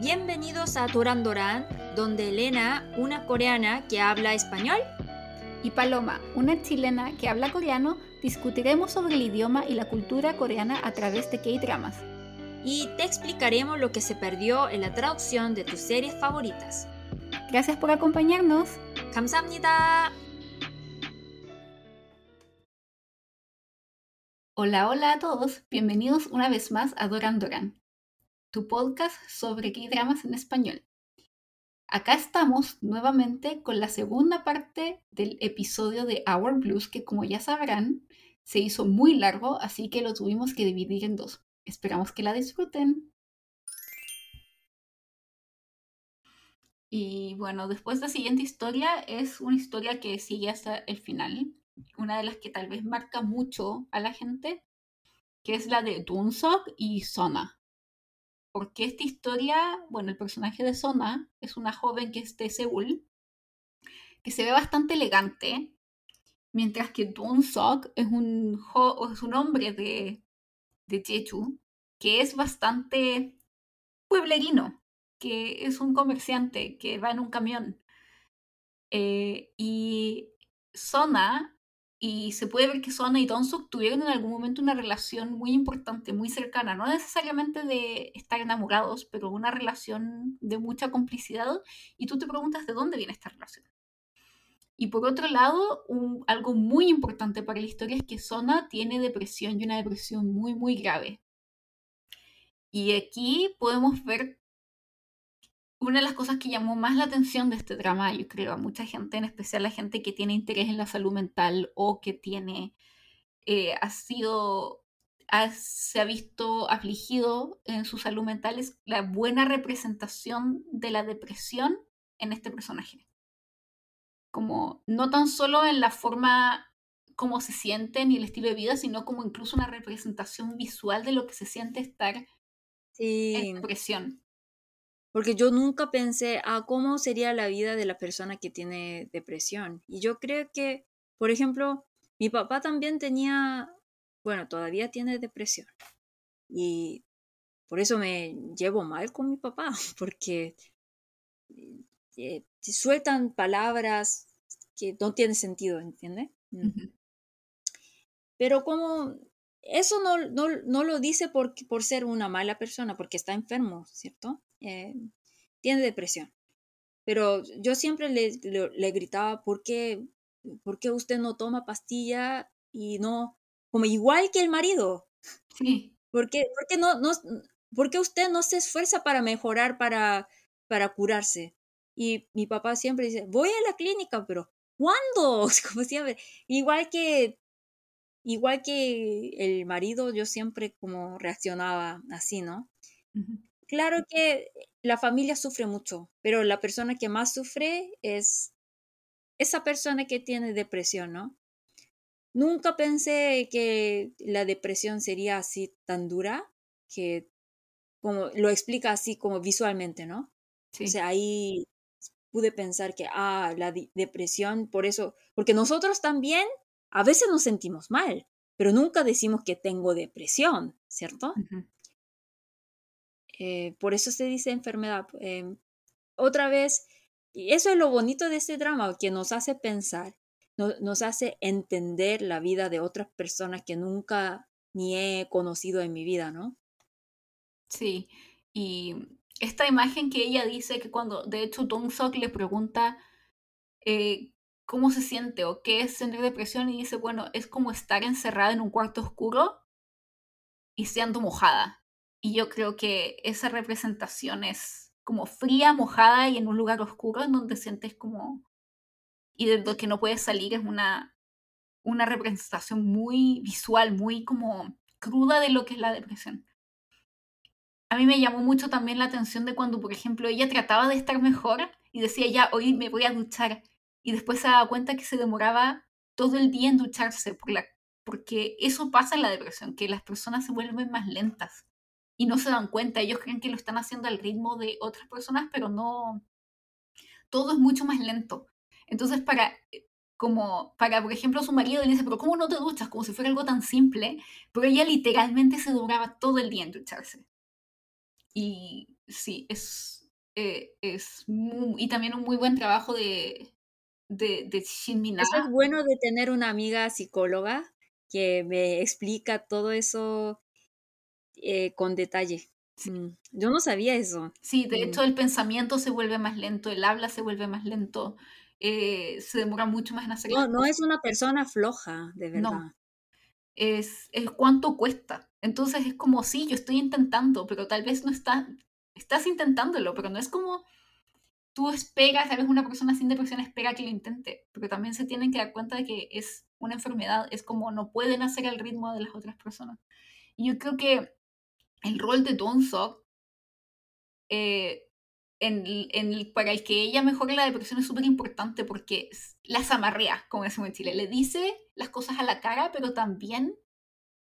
Bienvenidos a Doran Doran, donde Elena, una coreana que habla español, y Paloma, una chilena que habla coreano, discutiremos sobre el idioma y la cultura coreana a través de K-dramas. y te explicaremos lo que se perdió en la traducción de tus series favoritas. Gracias por acompañarnos. 감사합니다. Hola, hola a todos. Bienvenidos una vez más a Doran Doran, tu podcast sobre K-dramas en español. Acá estamos nuevamente con la segunda parte del episodio de Our Blues, que como ya sabrán, se hizo muy largo, así que lo tuvimos que dividir en dos. Esperamos que la disfruten. Y bueno, después la siguiente historia es una historia que sigue hasta el final, una de las que tal vez marca mucho a la gente, que es la de Dunsok y Sona. Porque esta historia, bueno, el personaje de Sona es una joven que es de Seúl, que se ve bastante elegante, mientras que Dunsok es un, es un hombre de, de Jeju, que es bastante pueblerino, que es un comerciante que va en un camión. Eh, y Sona, y se puede ver que Sona y Donsuk tuvieron en algún momento una relación muy importante, muy cercana, no necesariamente de estar enamorados, pero una relación de mucha complicidad, y tú te preguntas de dónde viene esta relación. Y por otro lado, un- algo muy importante para la historia es que Sona tiene depresión y una depresión muy, muy grave. Y aquí podemos ver una de las cosas que llamó más la atención de este drama, yo creo, a mucha gente, en especial a gente que tiene interés en la salud mental o que tiene, eh, ha sido, ha- se ha visto afligido en su salud mental, es la buena representación de la depresión en este personaje. Como no tan solo en la forma como se siente ni el estilo de vida, sino como incluso una representación visual de lo que se siente estar en Sí, depresión. Porque yo nunca pensé a cómo sería la vida de la persona que tiene depresión. Y yo creo que, por ejemplo, mi papá también tenía, bueno, todavía tiene depresión. Y por eso me llevo mal con mi papá, porque eh, sueltan palabras que no tienen sentido, ¿entiendes? Mm. Pero como eso no, no, no lo dice por, por ser una mala persona, porque está enfermo, ¿cierto? Eh, tiene depresión. Pero yo siempre le, le, le gritaba, ¿por qué, ¿por qué usted no toma pastilla y no, como igual que el marido? Sí. ¿Por qué, por qué no, no, por qué usted no se esfuerza para mejorar, para, para curarse? Y mi papá siempre dice, voy a la clínica, pero ¿cuándo? Como siempre, igual que igual que el marido, yo siempre como reaccionaba así, ¿no? Ujú. Claro que la familia sufre mucho, pero la persona que más sufre es esa persona que tiene depresión, ¿no? Nunca pensé que la depresión sería así tan dura, que como lo explica así como visualmente, ¿no? Sí. O sea, ahí pude pensar que, ah, la depresión, por eso, porque nosotros también a veces nos sentimos mal, pero nunca decimos que tengo depresión, ¿cierto? Ujú. Eh, por eso se dice enfermedad. Eh, otra vez, y eso es lo bonito de este drama, que nos hace pensar, no- nos hace entender la vida de otras personas que nunca ni he conocido en mi vida, ¿no? Sí, y esta imagen que ella dice que cuando, de hecho, Dong Sok le pregunta eh, cómo se siente o qué es sentir depresión y dice, bueno, es como estar encerrada en un cuarto oscuro y siendo mojada. Y yo creo que esa representación es como fría, mojada y en un lugar oscuro en donde sientes como... y de lo que no puedes salir es una, una representación muy visual, muy como cruda de lo que es la depresión. A mí me llamó mucho también la atención de cuando, por ejemplo, ella trataba de estar mejor y decía, ya, hoy me voy a duchar. Y después se daba cuenta que se demoraba todo el día en ducharse, por la, porque eso pasa en la depresión, que las personas se vuelven más lentas y no se dan cuenta. Ellos creen que lo están haciendo al ritmo de otras personas, pero no. Todo es mucho más lento. Entonces, para, como, para, por ejemplo, su marido le dice, pero ¿cómo no te duchas? Como si fuera algo tan simple, pero ella literalmente se demoraba todo el día en ducharse. Y sí, es, eh, es muy, y también un muy buen trabajo de, de, de Shin Mina. Eso es bueno de tener una amiga psicóloga que me explica todo eso eh, con detalle. Mm, yo no sabía eso. Sí, de hecho el pensamiento se vuelve más lento, el habla se vuelve más lento, eh, se demora mucho más en hacer No, no es una persona floja, de verdad. No. Es, es cuánto cuesta. Entonces es como, sí, yo estoy intentando, pero tal vez no está, estás intentándolo, pero no es como tú esperas, tal vez una persona sin depresión espera que lo intente, pero también se tienen que dar cuenta de que es una enfermedad, es como no pueden hacer el ritmo de las otras personas. Y yo creo que el rol de Donsok eh, en, en, para el que ella mejore la depresión es súper importante porque las amarrea, como decimos en Chile. Le dice las cosas a la cara, pero también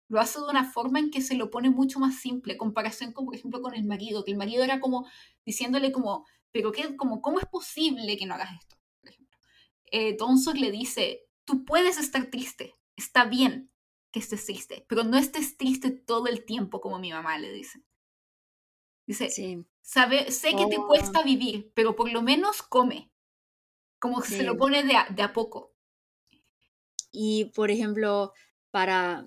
lo hace de una forma en que se lo pone mucho más simple, comparación con, por ejemplo, con el marido, que el marido era como diciéndole como, pero qué, como, ¿cómo es posible que no hagas esto? Por. Eh, le dice, tú puedes estar triste, está bien que estés triste, pero no estés triste todo el tiempo como mi mamá le dice. Dice, sabe, sé que te oh. cuesta vivir, pero por lo menos come. Como se lo pone de de a poco. Y, por ejemplo, para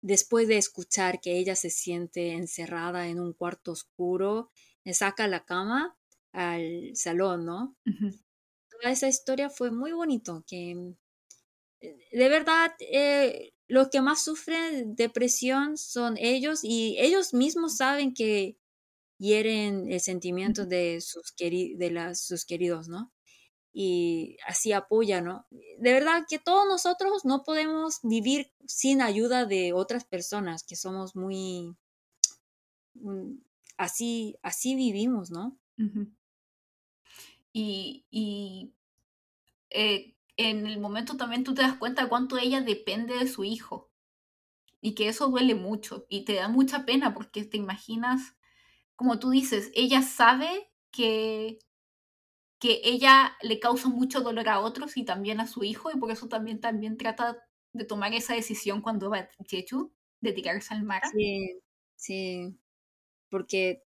después de escuchar que ella se siente encerrada en un cuarto oscuro, le saca la cama al salón, ¿no? Toda esa historia fue muy bonito, que eh, de verdad eh, los que más sufren depresión son ellos y ellos mismos saben que hieren el sentimiento de sus, de las, sus queridos, ¿no? y así apoya, ¿no? De verdad que todos nosotros no podemos vivir sin ayuda de otras personas, que somos muy mm, así, así vivimos, ¿no? Y, y eh, en el momento también tú te das cuenta cuánto ella depende de su hijo. Y que eso duele mucho. Y te da mucha pena porque te imaginas, como tú dices, ella sabe que que ella le causa mucho dolor a otros y también a su hijo, y por eso también, también trata de tomar esa decisión cuando va a Jeju, de tirarse al mar. Sí, sí, porque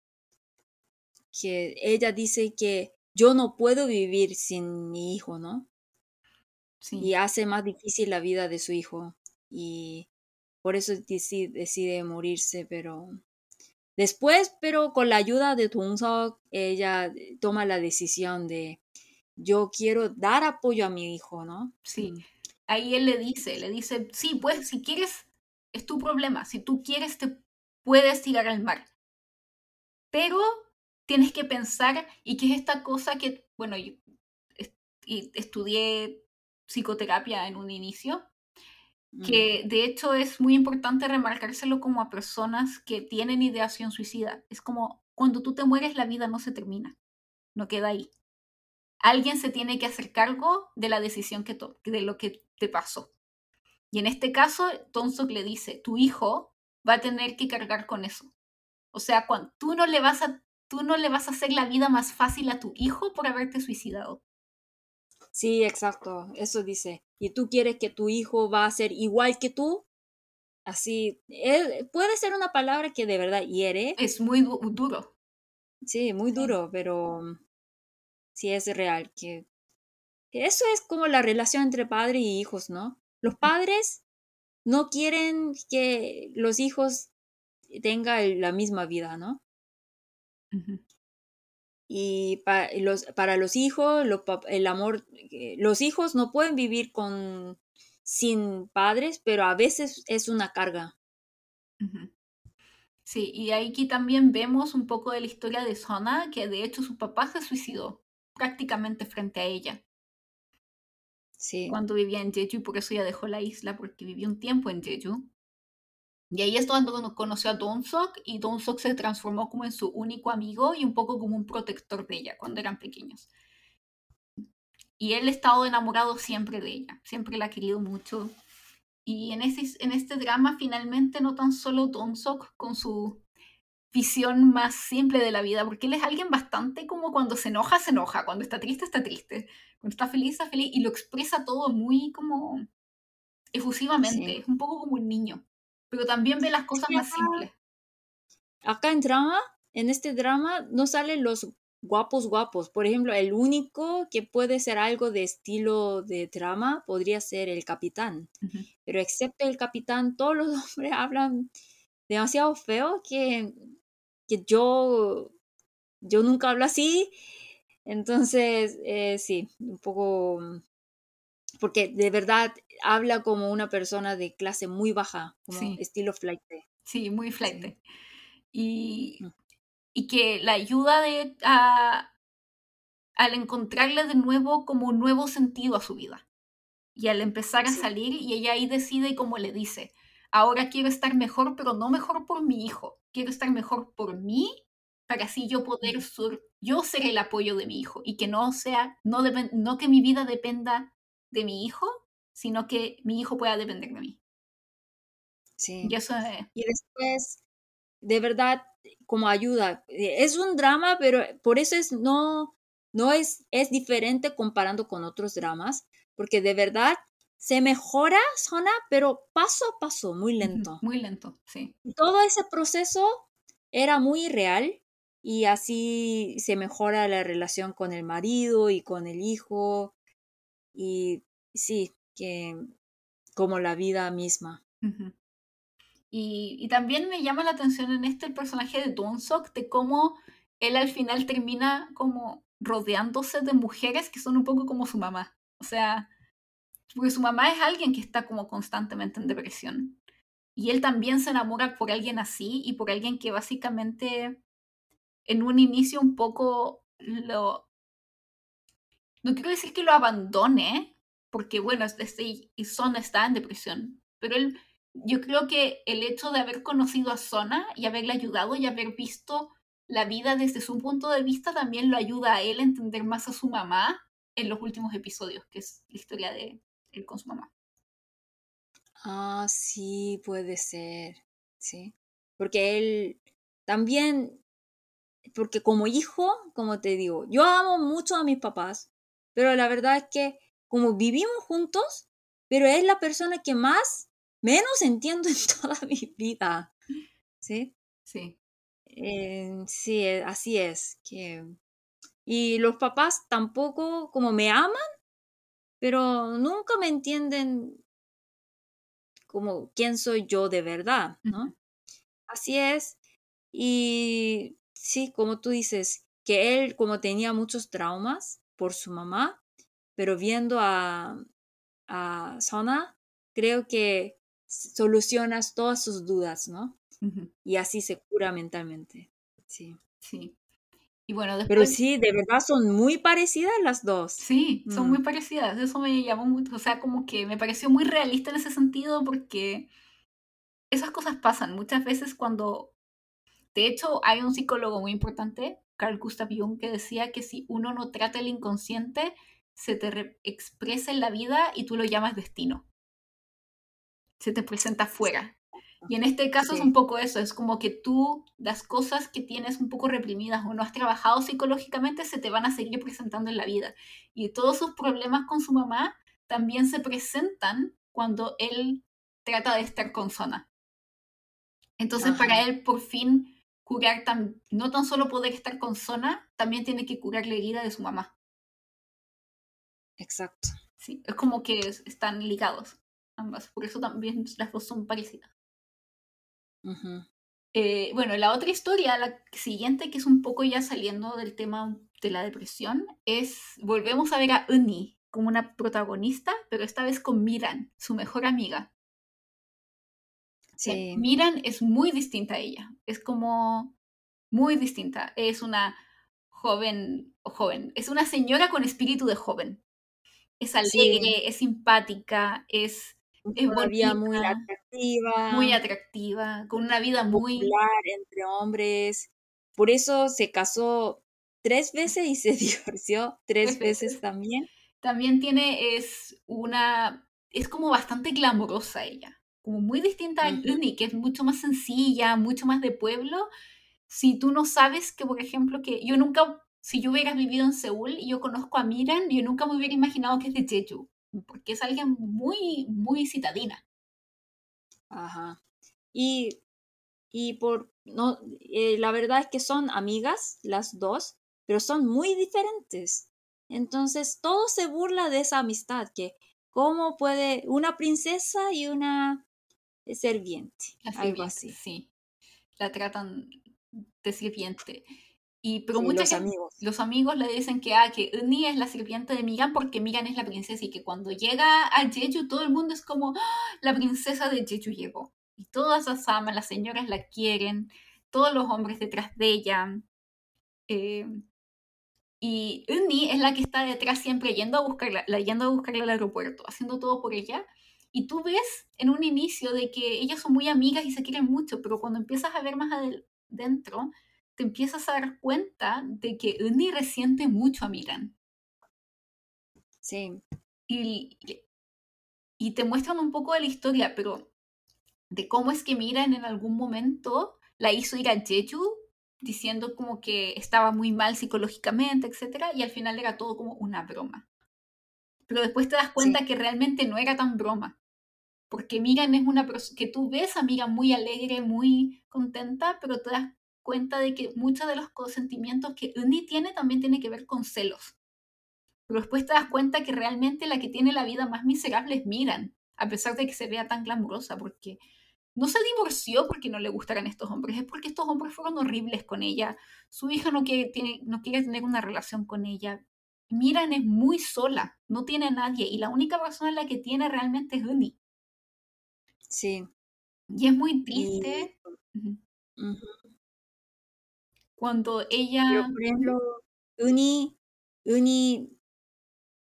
que ella dice que yo no puedo vivir sin mi hijo, ¿no? Sí. Y hace más difícil la vida de su hijo. Y por eso decide, decide morirse, pero Después, pero con la ayuda de Tungsok, ella toma la decisión de yo quiero dar apoyo a mi hijo, ¿no? Sí. Ahí él le dice, le dice, sí, pues si quieres, es tu problema. Si tú quieres, te puedes tirar al mar. Pero tienes que pensar, y que es esta cosa que, bueno, yo estudié psicoterapia en un inicio, Mm. que de hecho es muy importante remarcárselo como a personas que tienen ideación suicida. Es como cuando tú te mueres la vida no se termina, no queda ahí. Alguien se tiene que hacer cargo de la decisión que de lo que te pasó. Y en este caso, Tonsok le dice, tu hijo va a tener que cargar con eso. O sea, cuando, tú, no le vas a, tú no le vas a hacer la vida más fácil a tu hijo por haberte suicidado. Sí, exacto, eso dice. ¿Y tú quieres que tu hijo va a ser igual que tú? Así, eh, puede ser una palabra que de verdad hiere. Es muy duro. Sí, muy duro, pero sí es real. Que, eso es como la relación entre padre y hijos, ¿no? Los padres no quieren que los hijos tengan la misma vida, ¿no? Y para los, para los hijos, el amor, eh, los hijos no pueden vivir con, sin padres, pero a veces es una carga. Sí, y aquí también vemos un poco de la historia de Sona, que de hecho su papá se suicidó prácticamente frente a ella. Sí. Cuando vivía en Jeju, por eso ella dejó la isla, porque vivió un tiempo en Jeju. Y ahí es cuando conoció a Donsok y Donsok se transformó como en su único amigo y un poco como un protector de ella cuando eran pequeños. Y él ha estado enamorado siempre de ella, siempre la ha querido mucho. Y en, ese, en este drama finalmente no tan solo Donsok con su visión más simple de la vida, porque él es alguien bastante como cuando se enoja, se enoja, cuando está triste, está triste, cuando está feliz, está feliz, y lo expresa todo muy como efusivamente, es un poco como un niño pero también ve las cosas más simples. Acá en drama en este drama no salen los guapos guapos. Por ejemplo, el único que puede ser algo de estilo de drama podría ser el capitán. Pero excepto el capitán, todos los hombres hablan demasiado feo que, que yo, yo nunca hablo así. Entonces, eh, sí, un poco, porque de verdad habla como una persona de clase muy baja, como estilo flight. Sí, muy flight. Y, mm. y, que la ayuda de, a, al encontrarle de nuevo como un nuevo sentido a su vida. Y al empezar a salir, y ella ahí decide como le dice, ahora quiero estar mejor, pero no mejor por mi hijo, quiero estar mejor por mí, para así yo poder ser, yo ser el apoyo de mi hijo y que no sea, no, no que mi vida dependa de mi hijo, sino que mi hijo pueda depender de mí. Sí. Y, eso y después, de verdad, como ayuda. Eh, es un drama, pero por eso es no, no es, es diferente comparando con otros dramas, porque de verdad se mejora Zona, pero paso a paso, muy lento. Muy lento, sí. Todo ese proceso era muy real y así se mejora la relación con el marido y con el hijo y sí, que como la vida misma. y, también me llama la atención en este el personaje de Dunsok, de cómo él al final termina como rodeándose de mujeres que son un poco como su mamá. O sea, porque su mamá es alguien que está como constantemente en depresión. Y él también se enamora por alguien así y por alguien que básicamente en un inicio un poco lo... No quiero decir que lo abandone, porque bueno, este, Sona está en depresión, pero él, yo creo que el hecho de haber conocido a Sona y haberle ayudado y haber visto la vida desde su punto de vista también lo ayuda a él a entender más a su mamá en los últimos episodios, que es la historia de él con su mamá. Ah, sí, puede ser, sí. Porque él también, porque como hijo, como te digo, yo amo mucho a mis papás, pero la verdad es que como vivimos juntos, pero es la persona que más, menos entiendo en toda mi vida. ¿Sí? Sí. Eh, sí, eh, así es. Que... Y los papás tampoco, como me aman, pero nunca me entienden como quién soy yo de verdad, ¿no? Así es. Y sí, como tú dices, que él como tenía muchos traumas por su mamá, pero viendo a, a Sona, creo que solucionas todas sus dudas, ¿no? Y así se cura mentalmente. Sí. Sí. Y bueno, después... Pero sí, de verdad son muy parecidas las dos. Sí, son muy mm. parecidas. Eso me llamó mucho, o sea, como que me pareció muy realista en ese sentido porque esas cosas pasan muchas veces cuando... De hecho, hay un psicólogo muy importante, Carl Gustav Jung, que decía que si uno no trata el inconsciente, se te expresa en la vida y tú lo llamas destino. Se te presenta afuera. Y en este caso es un poco eso, es como que tú las cosas que tienes un poco reprimidas o no has trabajado psicológicamente se te van a seguir presentando en la vida. Y todos sus problemas con su mamá también se presentan cuando él trata de estar con Zona. Entonces para él por fin curar, tan, no tan solo poder estar con Zona, también tiene que curar la herida de su mamá. Exacto. Sí, es como que están ligados ambas, por eso también las dos son parecidas. Eh, bueno, la otra historia, la siguiente, que es un poco ya saliendo del tema de la depresión, es, volvemos a ver a Uni como una protagonista, pero esta vez con Miran, su mejor amiga. Sí. Miran es muy distinta a ella, es como muy distinta, es una joven, joven, es una señora con espíritu de joven es alegre, es simpática, es, es muy atractiva. Muy atractiva, con una vida muy... Popular entre hombres. Por eso se casó tres veces y se divorció tres veces también. También tiene, es una, es como bastante glamorosa ella, como muy distinta a Luni, que es mucho más sencilla, mucho más de pueblo. Si tú no sabes que, por ejemplo, que yo nunca si yo hubiera vivido en Seúl y yo conozco a Miran, yo nunca me hubiera imaginado que es de Jeju, porque es alguien muy, muy citadina. Ajá. Y, y por, no, eh, la verdad es que son amigas las dos, pero son muy diferentes. Entonces todo se burla de esa amistad, que cómo puede una princesa y una serviente, algo así. Sí, la tratan de sirviente. Y pero los amigos. Los amigos le dicen que, ah, que es la sirviente de Migan porque Migan es la princesa y que cuando llega a Jeju todo el mundo es como, ¡Ah! la princesa de Jeju llegó. Y todas las aman, las señoras la quieren, todos los hombres detrás de ella. Eh, y Uni es la que está detrás siempre yendo a buscarla, yendo a buscarla al aeropuerto, haciendo todo por ella. Y tú ves en un inicio de que ellas son muy amigas y se quieren mucho, pero cuando empiezas a ver más adentro, te empiezas a dar cuenta de que Uni resiente mucho a Miran. Sí. Y, y te muestran un poco de la historia, pero de cómo es que Miran en algún momento la hizo ir a Jeju diciendo como que estaba muy mal psicológicamente, etc. Y al final era todo como una broma. Pero después te das cuenta que realmente no era tan broma. Porque Miran es una persona que tú ves a Miran muy alegre, muy contenta, pero te das cuenta de que muchos de los sentimientos que Uni tiene también tiene que ver con celos. Pero después te das cuenta que realmente la que tiene la vida más miserable es Miran, a pesar de que se vea tan glamurosa, porque no se divorció porque no le gustaran estos hombres, es porque estos hombres fueron horribles con ella. Su hija no quiere, no quiere tener una relación con ella. Miran es muy sola, no tiene a nadie y la única persona en la que tiene realmente es Uni. Sí. Y es muy triste. Cuando ella... por ejemplo, Uni, Uni,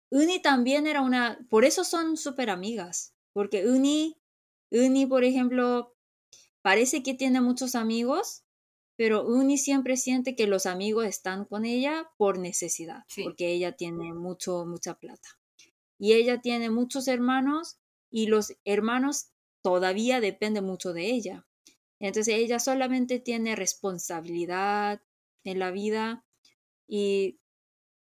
Uni también era una... Por eso son súper amigas, porque Uni, Uni, por ejemplo, parece que tiene muchos amigos, pero Uni siempre siente que los amigos están con ella por necesidad, porque ella tiene mucho, mucha plata. Y ella tiene muchos hermanos y los hermanos todavía dependen mucho de ella. Entonces ella solamente tiene responsabilidad en la vida y,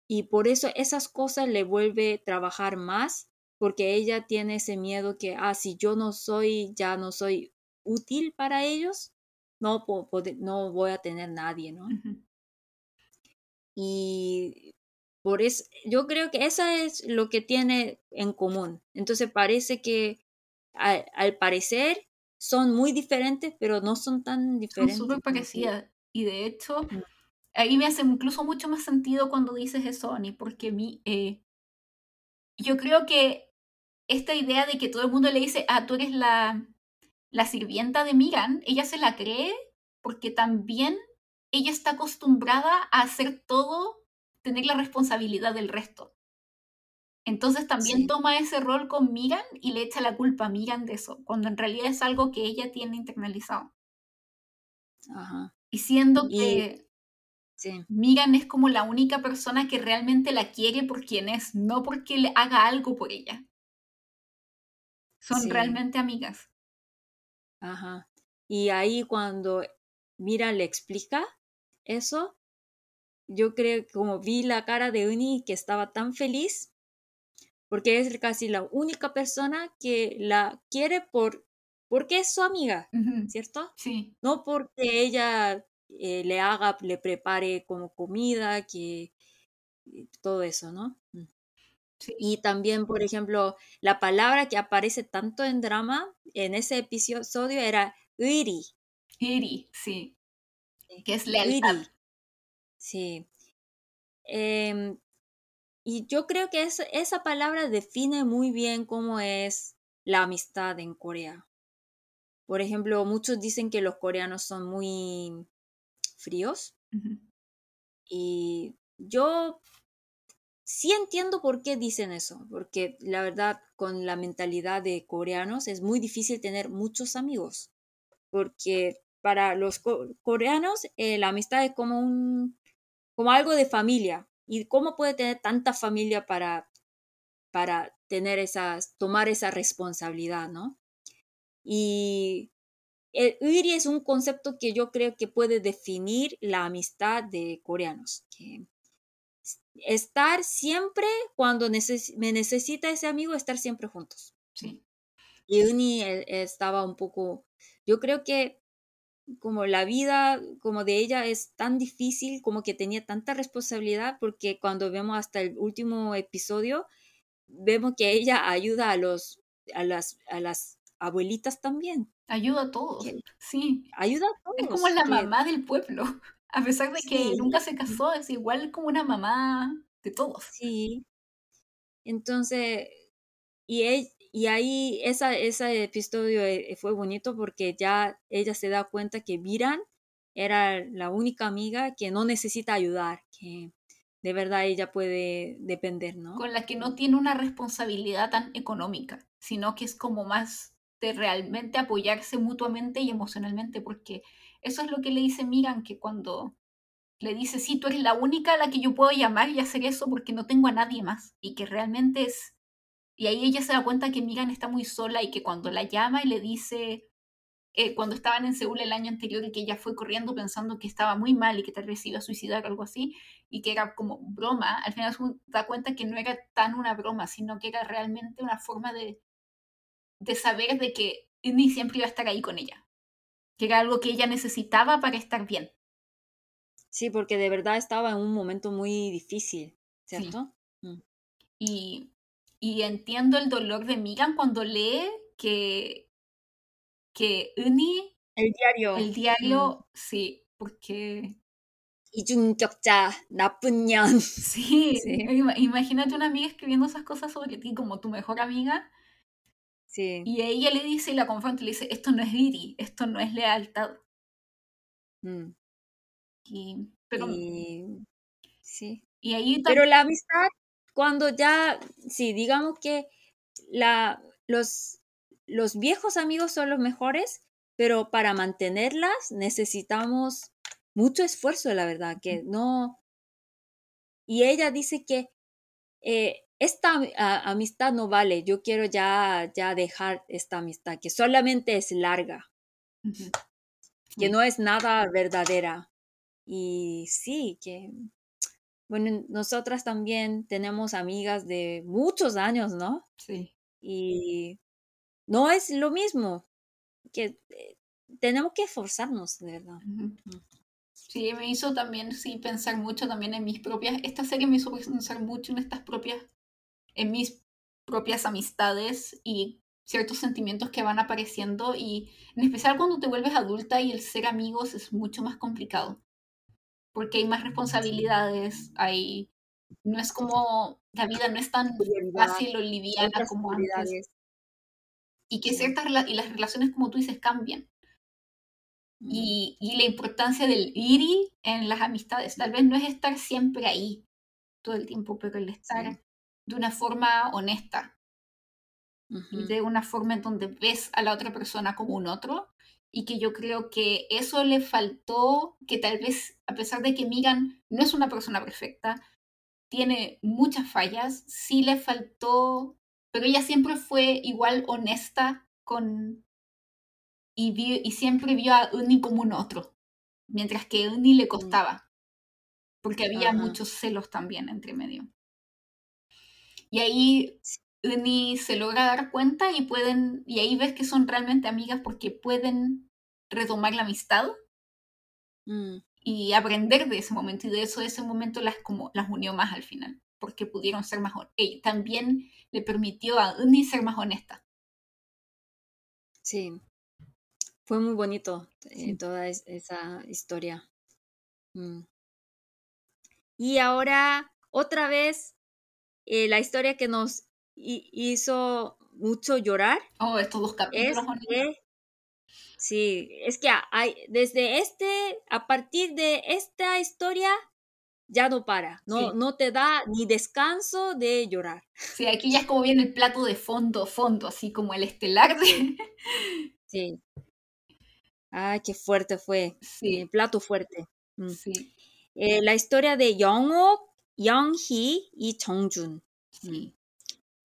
y por eso esas cosas le vuelve a trabajar más porque ella tiene ese miedo que, ah, si yo no soy, ya no soy útil para ellos, no, no voy a tener nadie, ¿no? Y por eso, yo creo que eso es lo que tiene en común. Entonces parece que al parecer son muy diferentes, pero no son tan diferentes. Son súper parecidas. Y de hecho, mm. ahí me hace incluso mucho más sentido cuando dices eso, Ani, porque mi, eh, yo creo que esta idea de que todo el mundo le dice, ah, tú eres la, la sirvienta de Miran, ella se la cree porque también ella está acostumbrada a hacer todo, tener la responsabilidad del resto. Entonces también toma ese rol con Miran y le echa la culpa a Miran de eso, cuando en realidad es algo que ella tiene internalizado. Ajá. Y siendo que sí. Miran es como la única persona que realmente la quiere por quien es, no porque le haga algo por ella. Son realmente amigas. Ajá. Y ahí cuando Miran le explica eso, yo creo que como vi la cara de Uni que estaba tan feliz, porque es casi la única persona que la quiere por porque es su amiga, ¿cierto? Sí. No porque ella eh, le haga, le prepare como comida, que todo eso, ¿no? Mm. Sí. Y también, por ejemplo, la palabra que aparece tanto en drama en ese episodio era iri. Iri, sí. Que es lealtad. Sí. Eh, y yo creo que esa palabra define muy bien cómo es la amistad en Corea. Por ejemplo, muchos dicen que los coreanos son muy fríos. Y yo sí entiendo por qué dicen eso, porque la verdad con la mentalidad de coreanos es muy difícil tener muchos amigos, porque para los coreanos eh, la amistad es como un como algo de familia, ¿Y cómo puede tener tanta familia para, para tener esas, tomar esa responsabilidad, ¿no? Y el UIRI es un concepto que yo creo que puede definir la amistad de coreanos. Que estar siempre, cuando me necesita ese amigo, estar siempre juntos. Sí. Y Uni eh, estaba un poco, yo creo que como la vida como de ella es tan difícil, como que tenía tanta responsabilidad, porque cuando vemos hasta el último episodio, vemos que ella ayuda a los a las, a las abuelitas también. Ayuda a todos, sí. Ayuda a todos. Es como la mamá del pueblo. A pesar de que nunca se casó, es igual como una mamá de todos. Sí. Entonces, y, y ahí esa, ese episodio eh, fue bonito porque ya ella se da cuenta que Viran era la única amiga que no necesita ayudar, que de verdad ella puede depender, ¿no? Con la que no tiene una responsabilidad tan económica, sino que es como más de realmente apoyarse mutuamente y emocionalmente, porque eso es lo que le dice Miran, que cuando le dice, sí, tú eres la única a la que yo puedo llamar y hacer eso porque no tengo a nadie más, y que realmente es... Y ahí ella se da cuenta que Miran está muy sola y que cuando la llama y le dice, eh, cuando estaban en Seúl el año anterior y que ella fue corriendo pensando que estaba muy mal y que tal vez iba a suicidar o algo así, y que era como broma, al final se da cuenta que no era tan una broma, sino que era realmente una forma de, de saber de que ni siempre iba a estar ahí con ella, que era algo que ella necesitaba para estar bien. Sí, porque de verdad estaba en un momento muy difícil, ¿cierto? Mm. Y, y entiendo el dolor de Megan cuando lee que, que Uni... El diario. El diario, mm. sí, porque... 이중격자, 나쁜 년. Sí, sí, imagínate una amiga escribiendo esas cosas sobre ti como tu mejor amiga. Sí. Y ella le dice y la confronta y le dice, esto no es Viri, esto no es lealtad. Mm. Y, pero, sí. Y ahí pero la amistad, cuando ya, sí, digamos que la, los los viejos amigos son los mejores, pero para mantenerlas necesitamos mucho esfuerzo, la verdad, que no... Y ella dice que eh, esta amistad no vale, yo quiero ya, ya dejar esta amistad, que solamente es larga, que no es nada verdadera. Y sí, que, bueno, nosotras también tenemos amigas de muchos años, ¿no? Sí. Y no es lo mismo, que eh, tenemos que esforzarnos, de verdad. Sí, me hizo también, sí, pensar mucho también en mis propias, esta serie me hizo pensar mucho en estas propias, en mis propias amistades y ciertos sentimientos que van apareciendo y en especial cuando te vuelves adulta y el ser amigos es mucho más complicado porque hay más responsabilidades, hay no es como la vida no es tan fácil o liviana como antes y que ciertas y las relaciones, como tú dices, cambian. Y, y, la importancia del iri en las amistades. Tal vez no es estar siempre ahí todo el tiempo, pero el estar de una forma honesta. y de una forma en donde ves a la otra persona como un otro. Y que yo creo que eso le faltó, que tal vez, a pesar de que Megan no es una persona perfecta, tiene muchas fallas, sí le faltó pero ella siempre fue igual honesta con... Y, y siempre vio a Uni como un otro, mientras que a Uni le mm. costaba, porque había muchos celos también entre medio. Y ahí Uni se logra dar cuenta y pueden, y ahí ves que son realmente amigas porque pueden retomar la amistad mm. y aprender de ese momento. Y de eso, ese momento las, como, las unió más al final porque pudieron ser más y también le permitió a Uni ser más honesta. Sí, fue muy bonito eh, toda esa historia. Mm. Y ahora, otra vez, eh, la historia que nos hizo mucho llorar. Oh, estos dos capítulos. Sí, es que hay, desde este, a partir de esta historia, ya no para, no, no te da ni descanso de llorar. Sí, aquí ya es como viene el plato de fondo, fondo, así como el estelar de... Sí. Ay, qué fuerte fue. Sí. El plato fuerte. Mm. Sí. Eh, la historia de Young-ok, Young-hee y Chong-jun. Sí.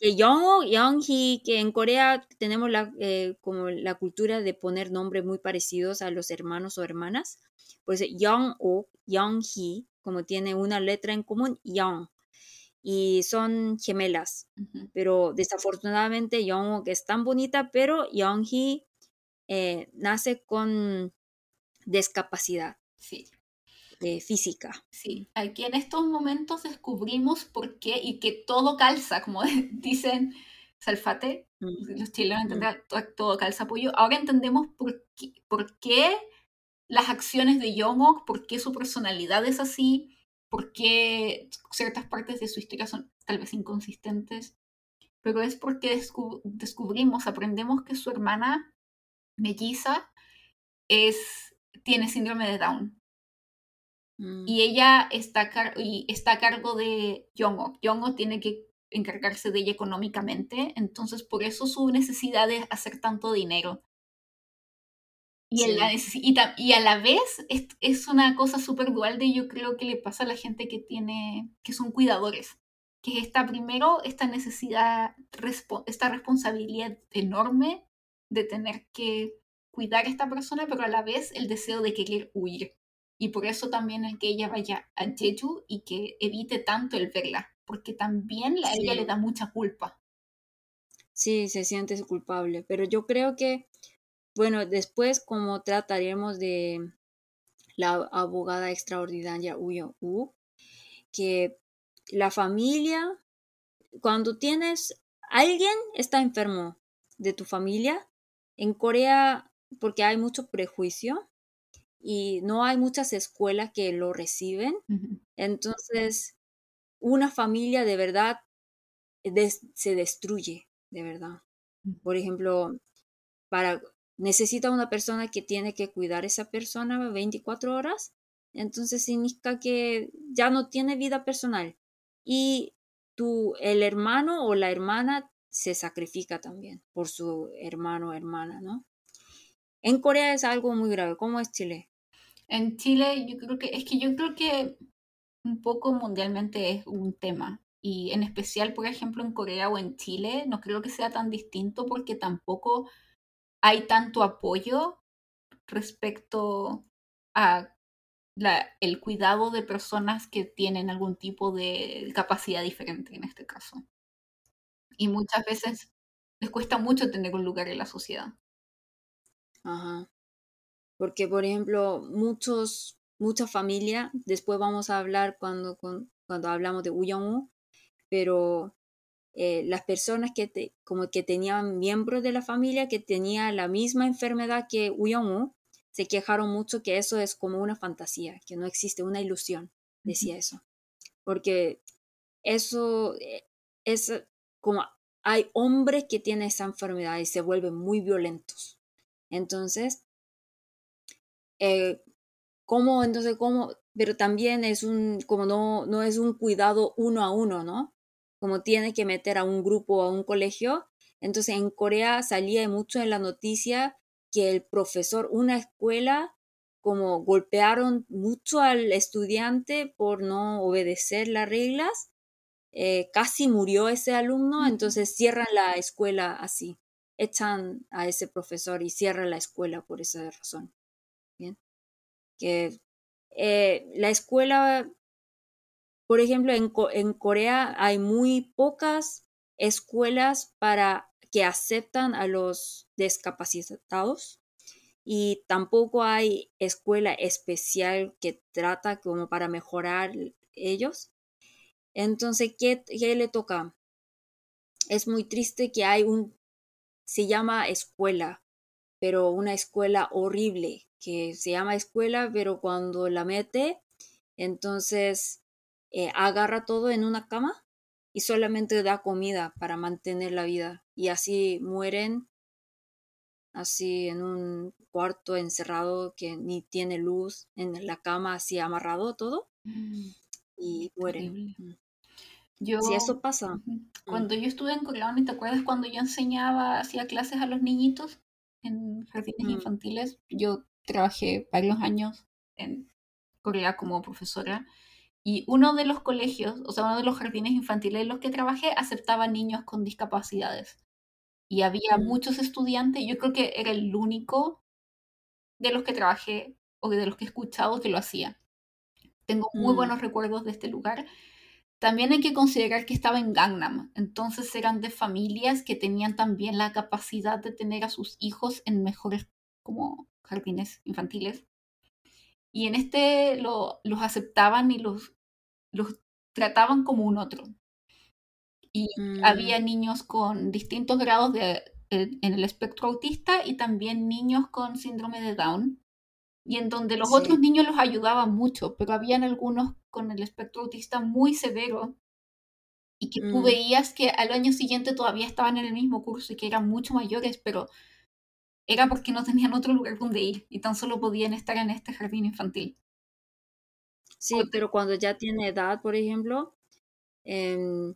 Que Young-ok, Young-hee, que en Corea tenemos la, eh, como la cultura de poner nombres muy parecidos a los hermanos o hermanas. Pues Young-ok, Young-hee como tiene una letra en común, Young, y son gemelas. Pero desafortunadamente Young es tan bonita, pero Young Hee eh, nace con discapacidad Sí, eh, física. sí. Aquí en estos momentos descubrimos por qué y que todo calza, como dicen Salfate, Mm, los chilenos mm, entenderán to- todo calza pollo. Ahora entendemos por qué, por qué las acciones de Yomo, por qué su personalidad es así, por qué ciertas partes de su historia son tal vez inconsistentes, pero es porque descu- descubrimos, aprendemos que su hermana melliza es, tiene síndrome de Down mm. y ella está, car- y está a cargo de Jongok. Jongok tiene que encargarse de ella económicamente, entonces por eso su necesidad de hacer tanto dinero. Y, en la y, y a la vez es, es una cosa súper dual de yo creo que le pasa a la gente que tiene, que son cuidadores, que está primero esta necesidad, respo- esta responsabilidad enorme de tener que cuidar a esta persona, pero a la vez el deseo de querer huir. Y por eso también el que ella vaya a Jeju y que evite tanto el verla, porque también a ella Sí. le da mucha culpa. Sí, se siente culpable, pero yo creo que, bueno, después como trataremos de la abogada extraordinaria Uyo U, que la familia, cuando tienes, alguien está enfermo de tu familia, en Corea, porque hay mucho prejuicio y no hay muchas escuelas que lo reciben, entonces una familia de verdad des- se destruye, de verdad. Por ejemplo, para necesita una persona que tiene que cuidar a esa persona 24 horas, entonces significa que ya no tiene vida personal y tu el hermano o la hermana se sacrifica también por su hermano o hermana, ¿no? En Corea es algo muy grave. ¿Cómo es Chile? En Chile yo creo que es que yo creo que un poco mundialmente es un tema y en especial por ejemplo en Corea o en Chile no creo que sea tan distinto porque tampoco hay tanto apoyo respecto a la- el cuidado de personas que tienen algún tipo de capacidad diferente en este caso. Y muchas veces les cuesta mucho tener un lugar en la sociedad. Ajá. Porque, por ejemplo, muchos, mucha familia, después vamos a hablar cuando, cuando hablamos de Uyong-woo, pero eh, las personas que te- como que tenían miembros de la familia que tenían la misma enfermedad que Uyong-woo, se quejaron mucho que eso es como una fantasía, que no existe una ilusión, decía eso. Porque eso eh, es como hay hombres que tienen esa enfermedad y se vuelven muy violentos. Entonces, eh, ¿cómo? Entonces, ¿cómo? Pero también es un, como no, no es un cuidado uno a uno, ¿no? Como tiene que meter a un grupo a un colegio. Entonces, en Corea salía mucho en la noticia que el profesor, una escuela, como golpearon mucho al estudiante por no obedecer las reglas. eh, casi murió ese alumno, entonces cierran la escuela así. Echan a ese profesor y cierran la escuela por esa razón. Que eh, la escuela, por ejemplo, en, en Corea hay muy pocas escuelas para que aceptan a los discapacitados y tampoco hay escuela especial que trata como para mejorar ellos. Entonces, ¿qué, qué le toca? Es muy triste que hay un, se llama escuela, pero una escuela horrible, que se llama escuela, pero cuando la mete, entonces eh, agarra todo en una cama y solamente da comida para mantener la vida. Y así mueren, así en un cuarto encerrado que ni tiene luz, en la cama así amarrado todo Mm, y mueren. Mm. Yo, Si eso pasa, ujú, cuando yo estuve en Corea, ¿te acuerdas cuando yo enseñaba, hacía clases a los niñitos en jardines Mm. infantiles? Yo trabajé varios años en Corea como profesora y uno de los colegios, o sea, uno de los jardines infantiles en los que trabajé aceptaba niños con discapacidades. Y había Mm. muchos estudiantes, yo creo que era el único de los que trabajé o de los que he escuchado que lo hacía. Tengo muy Mm. buenos recuerdos de este lugar. También hay que considerar que estaba en Gangnam, entonces eran de familias que tenían también la capacidad de tener a sus hijos en mejores como jardines infantiles. y en este lo, los aceptaban y los, los trataban como un otro. Y había Mm, niños con distintos grados de, en en el espectro autista y también niños con síndrome de Down y en donde los otros niños los ayudaban mucho, pero habían algunos con el espectro autista muy severo y que tú Mm, veías que al año siguiente todavía estaban en el mismo curso y que eran mucho mayores, pero era porque no tenían otro lugar donde ir y tan solo podían estar en este jardín infantil. sí, pero cuando ya tiene edad, por ejemplo, em,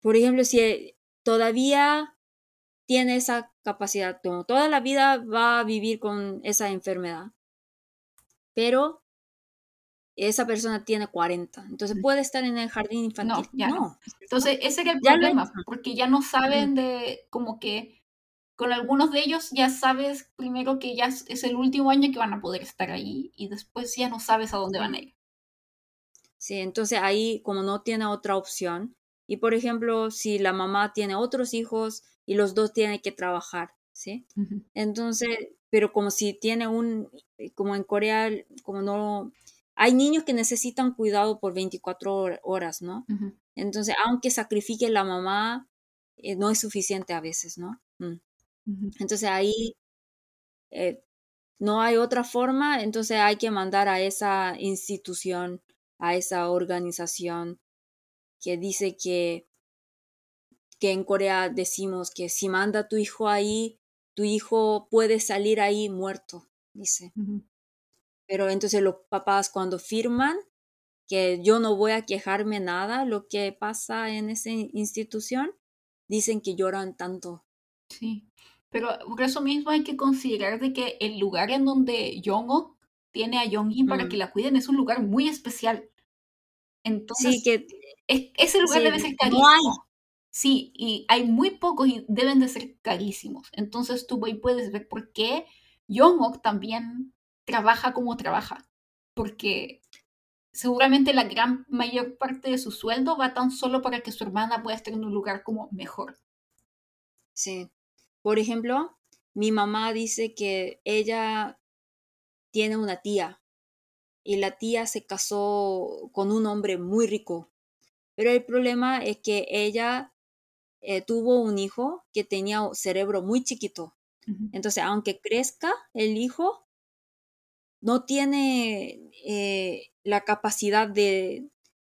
por ejemplo, si todavía tiene esa capacidad, como toda la vida va a vivir con esa enfermedad, pero esa persona tiene 40, entonces puede estar en el jardín No, infantil. ya no. No. Entonces, ese era el Ya problema, porque ya no Mm, saben de como que con algunos de ellos ya sabes primero que ya es el último año que van a poder estar ahí y después ya no sabes a dónde van a ir. Sí, entonces ahí como no tiene otra opción, y por ejemplo, si la mamá tiene otros hijos y los dos tienen que trabajar, ¿sí? Entonces, pero como si tiene un, como en Corea, como no, hay niños que necesitan cuidado por 24 hor- horas, ¿no? Entonces, aunque sacrifique la mamá, eh, no es suficiente a veces, ¿no? Mm. Entonces ahí eh, no hay otra forma, entonces hay que mandar a esa institución, a esa organización que dice que, que en Corea decimos que si manda tu hijo ahí, tu hijo puede salir ahí muerto, dice. Pero entonces los papás cuando firman que yo no voy a quejarme nada lo que pasa en esa institución, dicen que lloran tanto. Sí, pero por eso mismo hay que considerar de que el lugar en donde Jong-ok tiene a Jong-in para que Mm. la cuiden es un lugar muy especial. Sí, Entonces, que es- ese lugar debe sí, ser no hay. carísimo. Sí, y hay muy pocos y deben de ser carísimos. Entonces tú ahí puedes ver por qué Jong-ok también trabaja como trabaja. Porque seguramente la gran mayor parte de su sueldo va tan solo para que su hermana pueda estar en un lugar como mejor. Sí. Por ejemplo, mi mamá dice que ella tiene una tía y la tía se casó con un hombre muy rico, pero el problema es que ella eh, tuvo un hijo que tenía un cerebro muy chiquito. Entonces, aunque crezca el hijo, no tiene eh, la capacidad de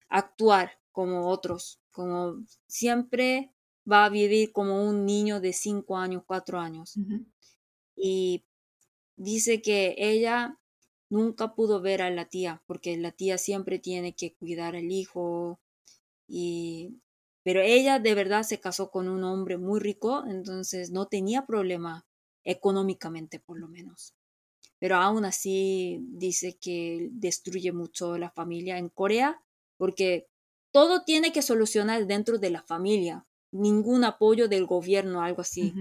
actuar como otros, como siempre va a vivir como un niño de 5 años, 4 años. Y dice que ella nunca pudo ver a la tía, porque la tía siempre tiene que cuidar al hijo y pero ella de verdad se casó con un hombre muy rico, entonces no tenía problema económicamente por lo menos. Pero aún así dice que destruye mucho la familia en Corea porque todo tiene que solucionar dentro de la familia, ningún apoyo del gobierno, algo así.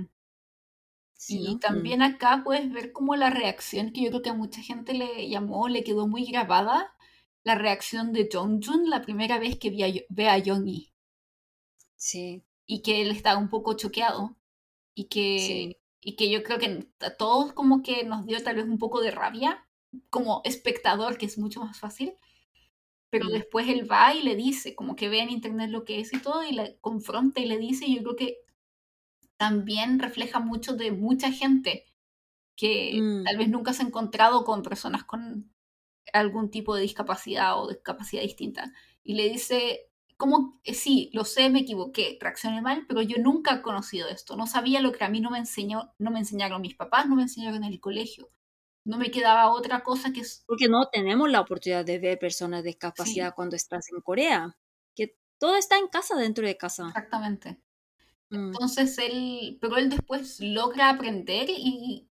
Sí, Y ¿no? Mm. también acá puedes ver como la reacción que yo creo que a mucha gente le llamó, le quedó muy grabada, la reacción de Jong-jun la primera vez que ve a Jong-yi Sí, y que él estaba un poco choqueado y sí. que, y que yo creo que a todos como que nos dio tal vez un poco de rabia como espectador, que es mucho más fácil, pero después él va y le dice, como que ve en internet lo que es y todo, y le confronta y le dice, y yo creo que también refleja mucho de mucha gente que Mm. tal vez nunca se ha encontrado con personas con algún tipo de discapacidad o discapacidad distinta. Y le dice, como, sí, lo sé, me equivoqué, reaccioné mal, pero yo nunca he conocido esto. No sabía lo que a mí no me enseñó, no me enseñaron mis papás, no me enseñaron en el colegio. No me quedaba otra cosa que es, Porque no tenemos la oportunidad de ver personas de sí, discapacidad cuando estás en Corea, que todo está en casa, dentro de casa. exactamente. Mm. Entonces él, pero él después logra aprender y,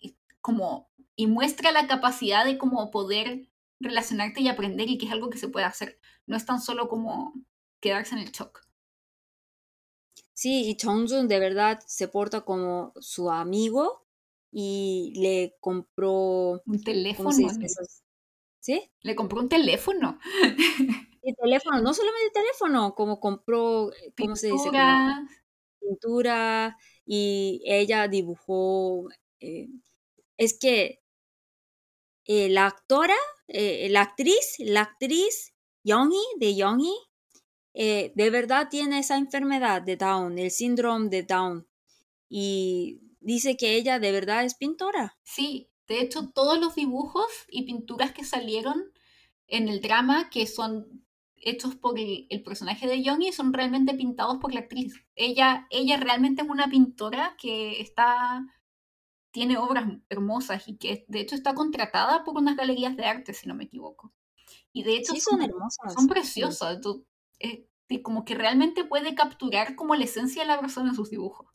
y como y muestra la capacidad de como poder relacionarte y aprender y que es algo que se puede hacer. No es tan solo como quedarse en el shock. Sí, y Chongjun de verdad se porta como su amigo y le compró, Un ¿cómo se teléfono? ¿Sí? le compró un teléfono, Y teléfono, no solamente teléfono, como compró, eh, ¿cómo se dice? Como pintura, pintura y ella dibujó, eh, es que eh, la actora, eh, la actriz, la actriz Youngie de Youngie, eh, de verdad tiene esa enfermedad de Down, el síndrome de Down. Y dice que ella de verdad es pintora. Sí, de hecho todos los dibujos y pinturas que salieron en el drama, que son hechos por el, personaje de Youngie, son realmente pintados por la actriz. Ella, ella realmente es una pintora que está tiene obras hermosas y que de hecho está contratada por unas galerías de arte, si no me equivoco. Y de hecho son, hermosas. Son preciosas. Eh, como que realmente puede capturar como la esencia de la persona en sus dibujos.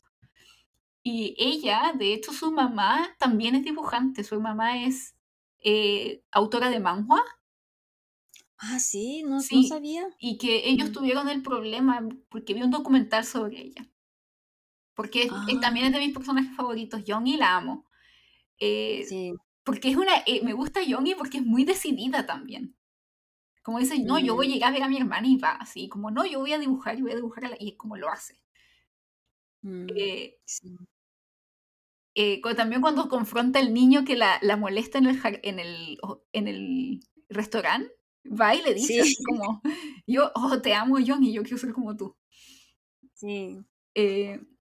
Y ella, de hecho, su mamá también es dibujante. Su mamá es eh, autora de manhua. Ah, sí, no, no sabía. Y que ellos mm. tuvieron el problema porque vi un documental sobre ella porque ah. también es de mis personajes favoritos. Youngie la amo. Eh, sí. Porque es una. Eh, me gusta Youngie porque es muy decidida también. Como dice, no, yo voy a mm. llegar a ver a mi hermana y va así. Como, no, yo voy a dibujar y voy a dibujar y es como lo hace. Mm, eh, también cuando confronta al niño que la, la molesta en el, en el, en el restaurante, va y le dice así como, yo oh, te amo, John, y yo quiero ser como tú. Sí.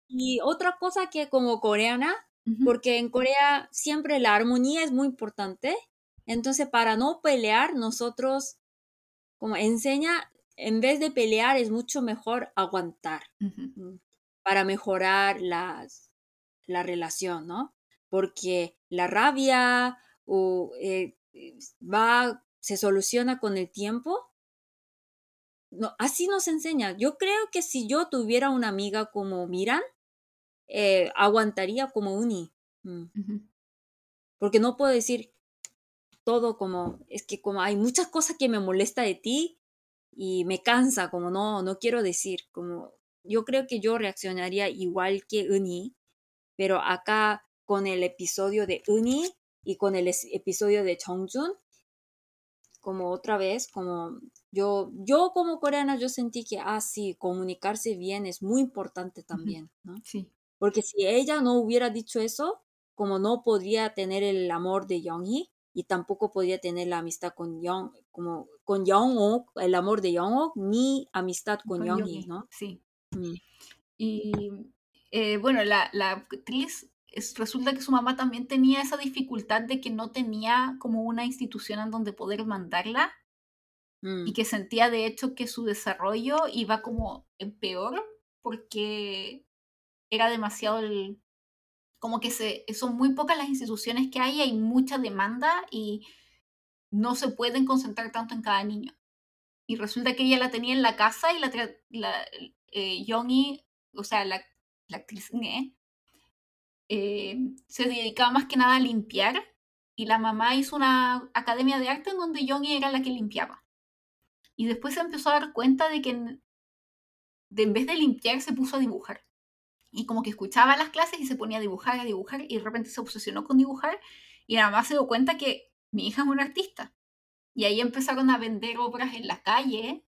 Y otra cosa que como coreana, porque en Corea siempre la armonía es muy importante, entonces para no pelear nosotros como enseña, en vez de pelear es mucho mejor aguantar mm, para mejorar las, la relación, ¿no? Porque la rabia o, eh, va, se soluciona con el tiempo. No, así nos enseña. Yo creo que si yo tuviera una amiga como Miran, eh, aguantaría como uni. Mm. Porque no puedo decir todo como, es que como hay muchas cosas que me molesta de ti y me cansa, como no, no quiero decir, como yo creo que yo reaccionaría igual que Uni, pero acá con el episodio de Uni y con el episodio de Chongjun, como otra vez, como yo, yo como coreana, yo sentí que, ah, sí, comunicarse bien es muy importante también, ¿no? Sí. Porque si ella no hubiera dicho eso, como no podría tener el amor de Young-hee y tampoco podría tener la amistad con Young, como con Young el amor de Young ni amistad con, Young-hee, ¿no? Sí. Mm. Y eh, bueno, la, la actriz resulta que su mamá también tenía esa dificultad de que no tenía como una institución en donde poder mandarla y mm. que sentía de hecho que su desarrollo iba como en peor porque era demasiado el, como que se, son muy pocas las instituciones que hay, hay mucha demanda y no se pueden concentrar tanto en cada niño. Y resulta que ella la tenía en la casa y la, la eh, o sea, la, la actriz eh, se dedicaba más que nada a limpiar y la mamá hizo una academia de arte en donde Yongi era la que limpiaba. Y después se empezó a dar cuenta de que de, en vez de limpiar se puso a dibujar y como que escuchaba las clases y se ponía a dibujar, a dibujar y de repente se obsesionó con dibujar y nada más se dio cuenta que mi hija es una artista. Y ahí empezaron a vender obras en la calle,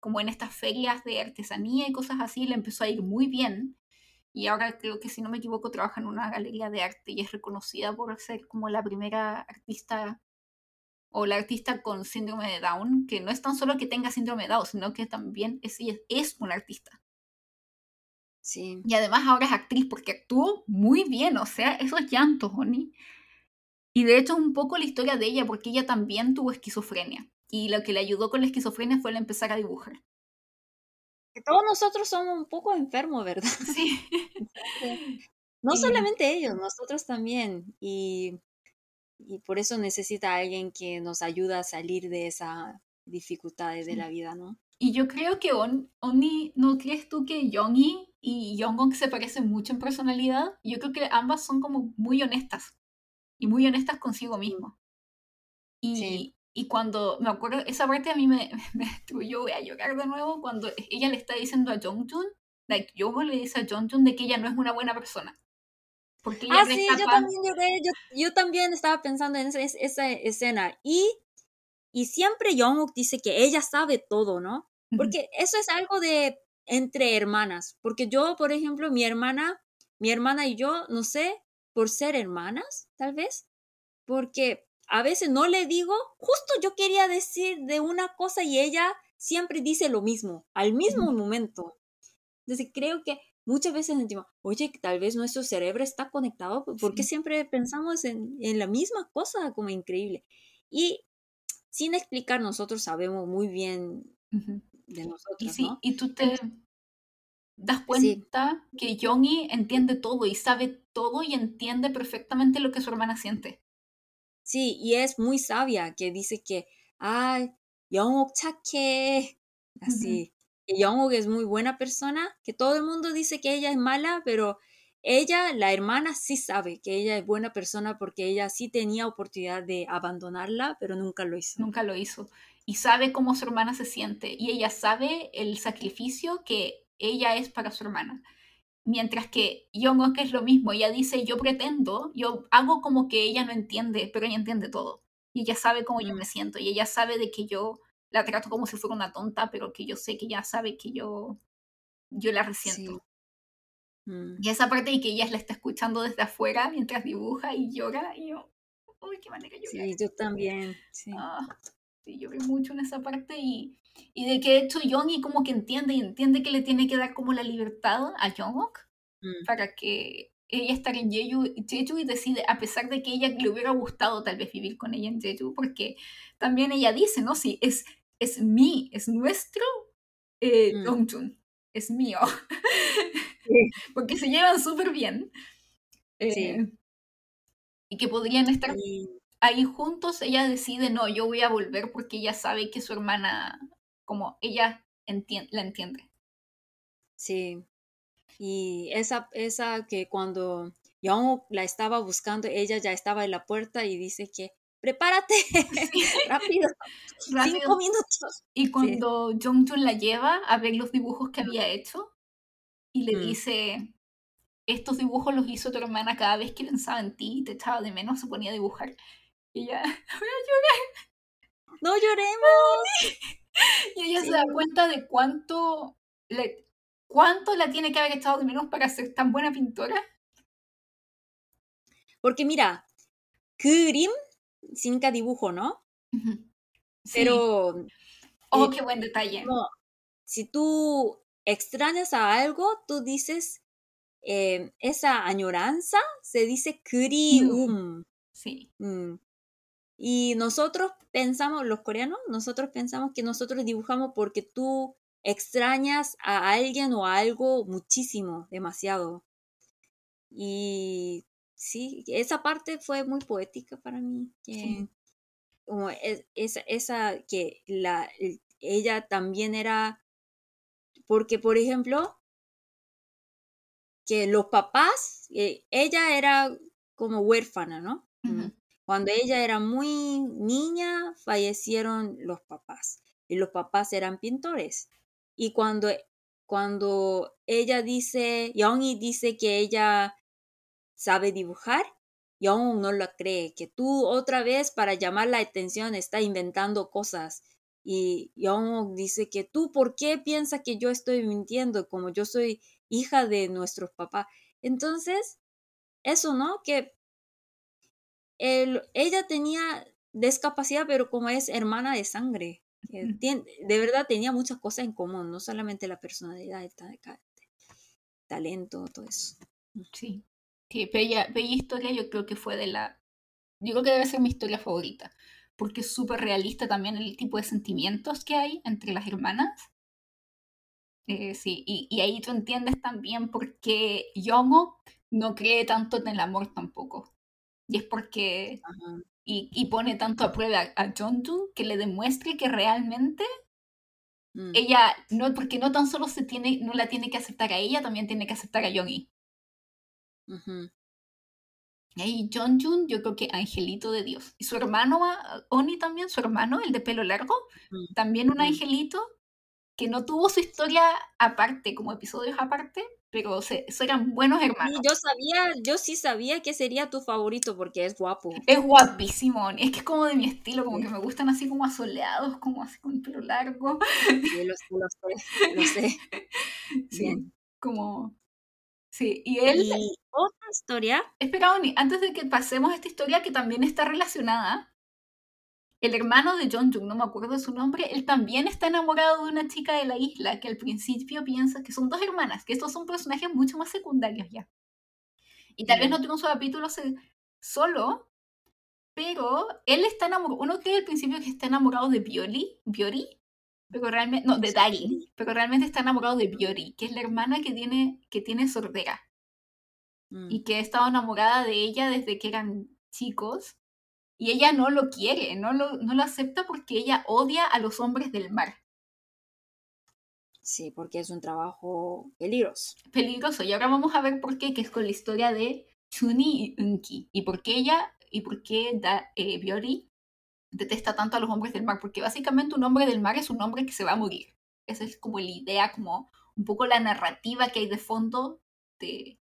como en estas ferias de artesanía y cosas así, le empezó a ir muy bien. Y ahora creo que si no me equivoco trabaja en una galería de arte y es reconocida por ser como la primera artista o la artista con síndrome de Down, que no es tan solo que tenga síndrome de Down, sino que también es, es una artista. Y además ahora es actriz porque actuó muy bien, o sea, esos llantos, Oni. Y de hecho es un poco la historia de ella porque ella también tuvo esquizofrenia. Y lo que le ayudó con la esquizofrenia fue el empezar a dibujar. Todos nosotros somos un poco enfermos, ¿verdad? Sí. no solamente ellos, nosotros también. Y, y por eso necesita alguien que nos ayude a salir de esa dificultades de la vida, ¿no? Y yo creo que Oni, ¿no crees tú que Yongi y Jongong se parecen mucho en personalidad? Yo creo que ambas son como muy honestas y muy honestas consigo mismo. Y, y cuando me acuerdo, esa parte a mí me, me yo voy a llorar de nuevo cuando ella le está diciendo a Jongjun, like Yogo le dice a Jongjun de que ella no es una buena persona. Porque ah, sí, yo también, yo, yo, también estaba pensando en esa, esa escena. Y y siempre Jungkook dice que ella sabe todo, ¿no? Porque eso es algo de entre hermanas. Porque yo, por ejemplo, mi hermana, mi hermana y yo, no sé, por ser hermanas, tal vez, porque a veces no le digo, justo yo quería decir de una cosa y ella siempre dice lo mismo, al mismo momento. Entonces creo que muchas veces sentimos, oye, tal vez nuestro cerebro está conectado, porque siempre pensamos en, en, la misma cosa como increíble. Y sin explicar, nosotros sabemos muy bien de nosotros. Y, sí, y tú te das cuenta que Yongi entiende todo y sabe todo y entiende perfectamente lo que su hermana siente. Sí, y es muy sabia, que dice que, ay, Yongok chaque, así. Que Yongok es muy buena persona, que todo el mundo dice que ella es mala, pero ella, la hermana, sí sabe que ella es buena persona porque ella sí tenía oportunidad de abandonarla, pero nunca lo hizo. Nunca lo hizo. Y sabe cómo su hermana se siente. Y ella sabe el sacrificio que ella es para su hermana. Mientras que Yongok es lo mismo, ella dice, yo pretendo, yo hago como que ella no entiende, pero ella entiende todo. Y ella sabe cómo yo mm. me siento, y ella sabe de que yo la trato como si fuera una tonta, pero que yo sé que ella sabe que yo, yo la resiento. Mm. Y esa parte de que ella la está escuchando desde afuera mientras dibuja y llora, y yo, uy, qué manera llorar. Sí, yo también, sí. Ah, sí, lloré mucho en esa parte y, y de que de hecho Young como que entiende y entiende que le tiene que dar como la libertad a Jungkook mm. para que ella estar en Jeju, Jeju, y decide, a pesar de que ella le hubiera gustado tal vez vivir con ella en Jeju, porque también ella dice, ¿no? Sí, es, es mi, es nuestro eh, mm. es mío. porque se llevan súper bien. Eh, y que podrían estar ahí juntos, ella decide, no, yo voy a volver porque ella sabe que su hermana como ella la entiende. Sí. Y esa, esa que cuando Young la estaba buscando, ella ya estaba en la puerta y dice que prepárate, rápido, cinco minutos. Y cuando Jung la lleva a ver los dibujos que había hecho y le mm. dice, estos dibujos los hizo tu hermana cada vez que pensaba en ti y te echaba de menos, se ponía a dibujar. Y ella, voy a llorar. No lloremos. y ella se da cuenta de cuánto le, cuánto la tiene que haber echado de menos para ser tan buena pintora. Porque mira, Kurim significa dibujo, ¿no? Pero. Oh, eh, qué buen detalle. Si tú extrañas a algo, tú dices eh, esa añoranza, se dice Kurium. Sí. Mm. Y nosotros pensamos, los coreanos, nosotros pensamos que nosotros dibujamos porque tú extrañas a alguien o a algo muchísimo, demasiado. Y sí, esa parte fue muy poética para mí. Como esa, esa que la, ella también era, porque por ejemplo, que los papás, eh, ella era como huérfana, ¿no? Cuando ella era muy niña, fallecieron los papás y los papás eran pintores. Y cuando, cuando ella dice, Youngie dice que ella sabe dibujar, Young no la cree, que tú otra vez para llamar la atención está inventando cosas. Y Young dice que tú, ¿por qué piensas que yo estoy mintiendo como yo soy hija de nuestros papás? Entonces, eso, ¿no? Que ella tenía discapacidad, pero como es hermana de sangre, de verdad tenía muchas cosas en común, no solamente la personalidad, el talento, todo eso. Sí, sí bella, bella historia, yo creo que fue de la... Yo creo que debe ser mi historia favorita, porque es súper realista también el tipo de sentimientos que hay entre las hermanas. Eh, sí, y, y, ahí tú entiendes también por qué Yomo no cree tanto en el amor tampoco. Y es porque... Y, pone tanto a prueba a John que le demuestre que realmente mm. ella, no, porque no tan solo se tiene, no la tiene que aceptar a ella, también tiene que aceptar a Johnny. Y ahí John Jun, yo creo que angelito de Dios. Y su hermano, ah, Oni también, su hermano, el de pelo largo, mm. también un mm. angelito que no tuvo su historia aparte, como episodios aparte, pero se, eran buenos hermanos. yo sabía, yo sí sabía que sería tu favorito porque es guapo. Es guapísimo, es que es como de mi estilo, como que me gustan así como asoleados, como así con pelo largo. Sí, lo sé, lo sé. Sí, como... Sí, y él... ¿Y otra historia? Espera, Oni, antes de que pasemos a esta historia que también está relacionada, el hermano de John Jung, no me acuerdo su nombre, él también está enamorado de una chica de la isla que al principio piensa que son dos hermanas, que estos son personajes mucho más secundarios ya. Y tal vez no tenga un capítulo solo, pero él está enamorado, uno cree al principio que está enamorado de Bioli, Biori, pero realmente, no, de Dagi, pero realmente está enamorado de Biori, que es la hermana que tiene, que tiene sordera. Y mm. que ha estado enamorada de ella desde que eran chicos y ella no lo quiere, no lo, no lo acepta porque ella odia a los hombres del mar. Sí, porque es un trabajo peligroso. Peligroso. Y ahora vamos a ver por qué, que es con la historia de Chuni y Unki. Y por qué ella, y por qué da, eh, Biori detesta tanto a los hombres del mar. Porque básicamente un hombre del mar es un hombre que se va a morir. Esa es como la idea, como un poco la narrativa que hay de fondo de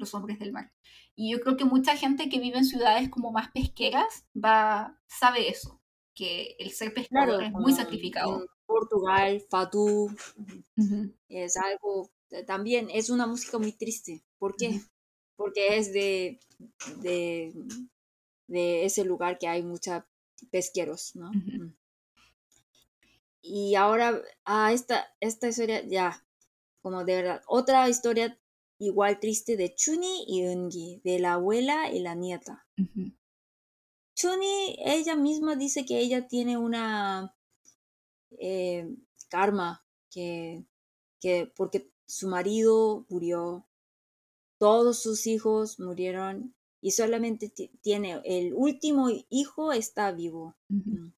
los hombres del mar. Y yo creo que mucha gente que vive en ciudades como más pesqueras va, sabe eso, que el ser pescador es muy sacrificado. Portugal, Fatu, es algo, eh, también es una música muy triste. ¿Por qué? Porque es de, de, de, ese lugar que hay muchos pesqueros, ¿no? Y ahora, a ah, esta, esta historia, ya, como de verdad, otra historia igual triste de Chuni y Ungi, de la abuela y la nieta. Chuni, ella misma dice que ella tiene una eh, karma, que, que porque su marido murió, todos sus hijos murieron y solamente tiene el último hijo está vivo. Mm.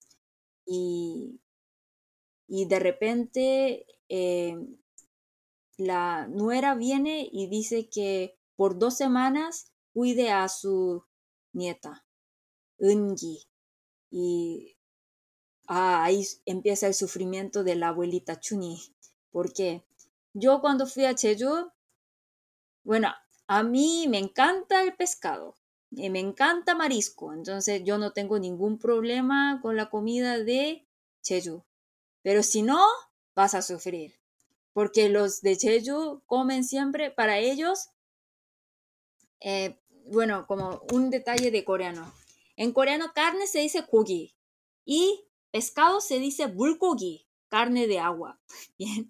y, y, de repente eh, la nuera viene y dice que por dos semanas cuide a su nieta, Ungi. Y ah, ahí empieza el sufrimiento de la abuelita Chuni. Porque yo cuando fui a Jeju, bueno, a mí me encanta el pescado, y me encanta marisco, entonces yo no tengo ningún problema con la comida de Jeju. Pero si no, vas a sufrir porque los de Jeju comen siempre, para ellos, eh, bueno, como un detalle de coreano. En coreano carne se dice kogi y pescado se dice bulgogi, carne de agua. Bien.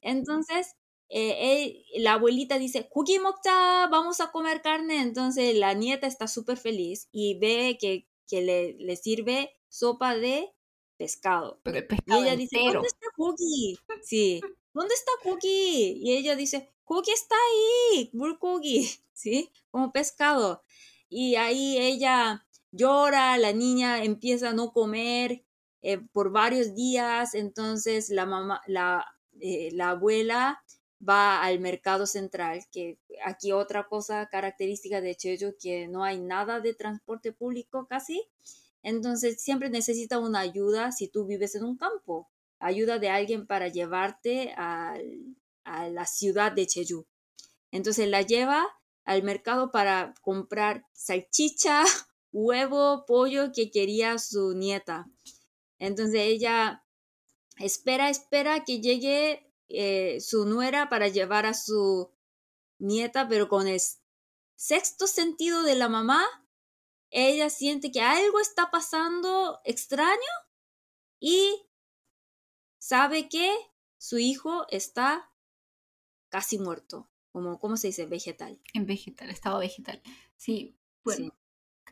Entonces, eh, la abuelita dice, kogi mokja, vamos a comer carne. Entonces la nieta está súper feliz y ve que, que le, le, sirve sopa de pescado. Pero el pescado y ella dice, ¿dónde está kogi? Sí. ¿Dónde está Cookie? Y ella dice, Cookie está ahí, Cookie, ¿sí? Como pescado. Y ahí ella llora, la niña empieza a no comer eh, por varios días, entonces la mamá, la, eh, la abuela va al mercado central, que aquí otra cosa característica de Chejo, que no hay nada de transporte público casi, entonces siempre necesita una ayuda si tú vives en un campo ayuda de alguien para llevarte a, la ciudad de Jeju. Entonces la lleva al mercado para comprar salchicha, huevo, pollo que quería su nieta. Entonces ella espera, espera que llegue eh, su nuera para llevar a su nieta, pero con el sexto sentido de la mamá, ella siente que algo está pasando extraño y sabe que su hijo está casi muerto, como, ¿cómo se dice? Vegetal. En vegetal, estado vegetal. Sí, bueno.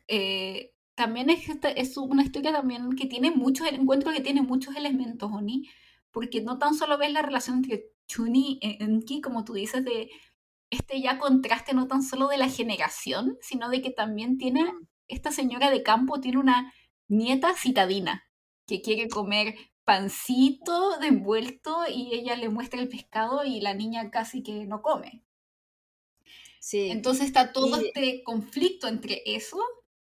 Eh, también es, es una historia también que tiene muchos, encuentro que tiene muchos elementos, Oni, porque no tan solo ves la relación entre Chuni y Enki, como tú dices, de este ya contraste no tan solo de la generación, sino de que también tiene, mm. esta señora de campo tiene una nieta citadina que quiere comer pancito de envuelto y ella le muestra el pescado y la niña casi que no come. Sí. Entonces está todo este conflicto entre eso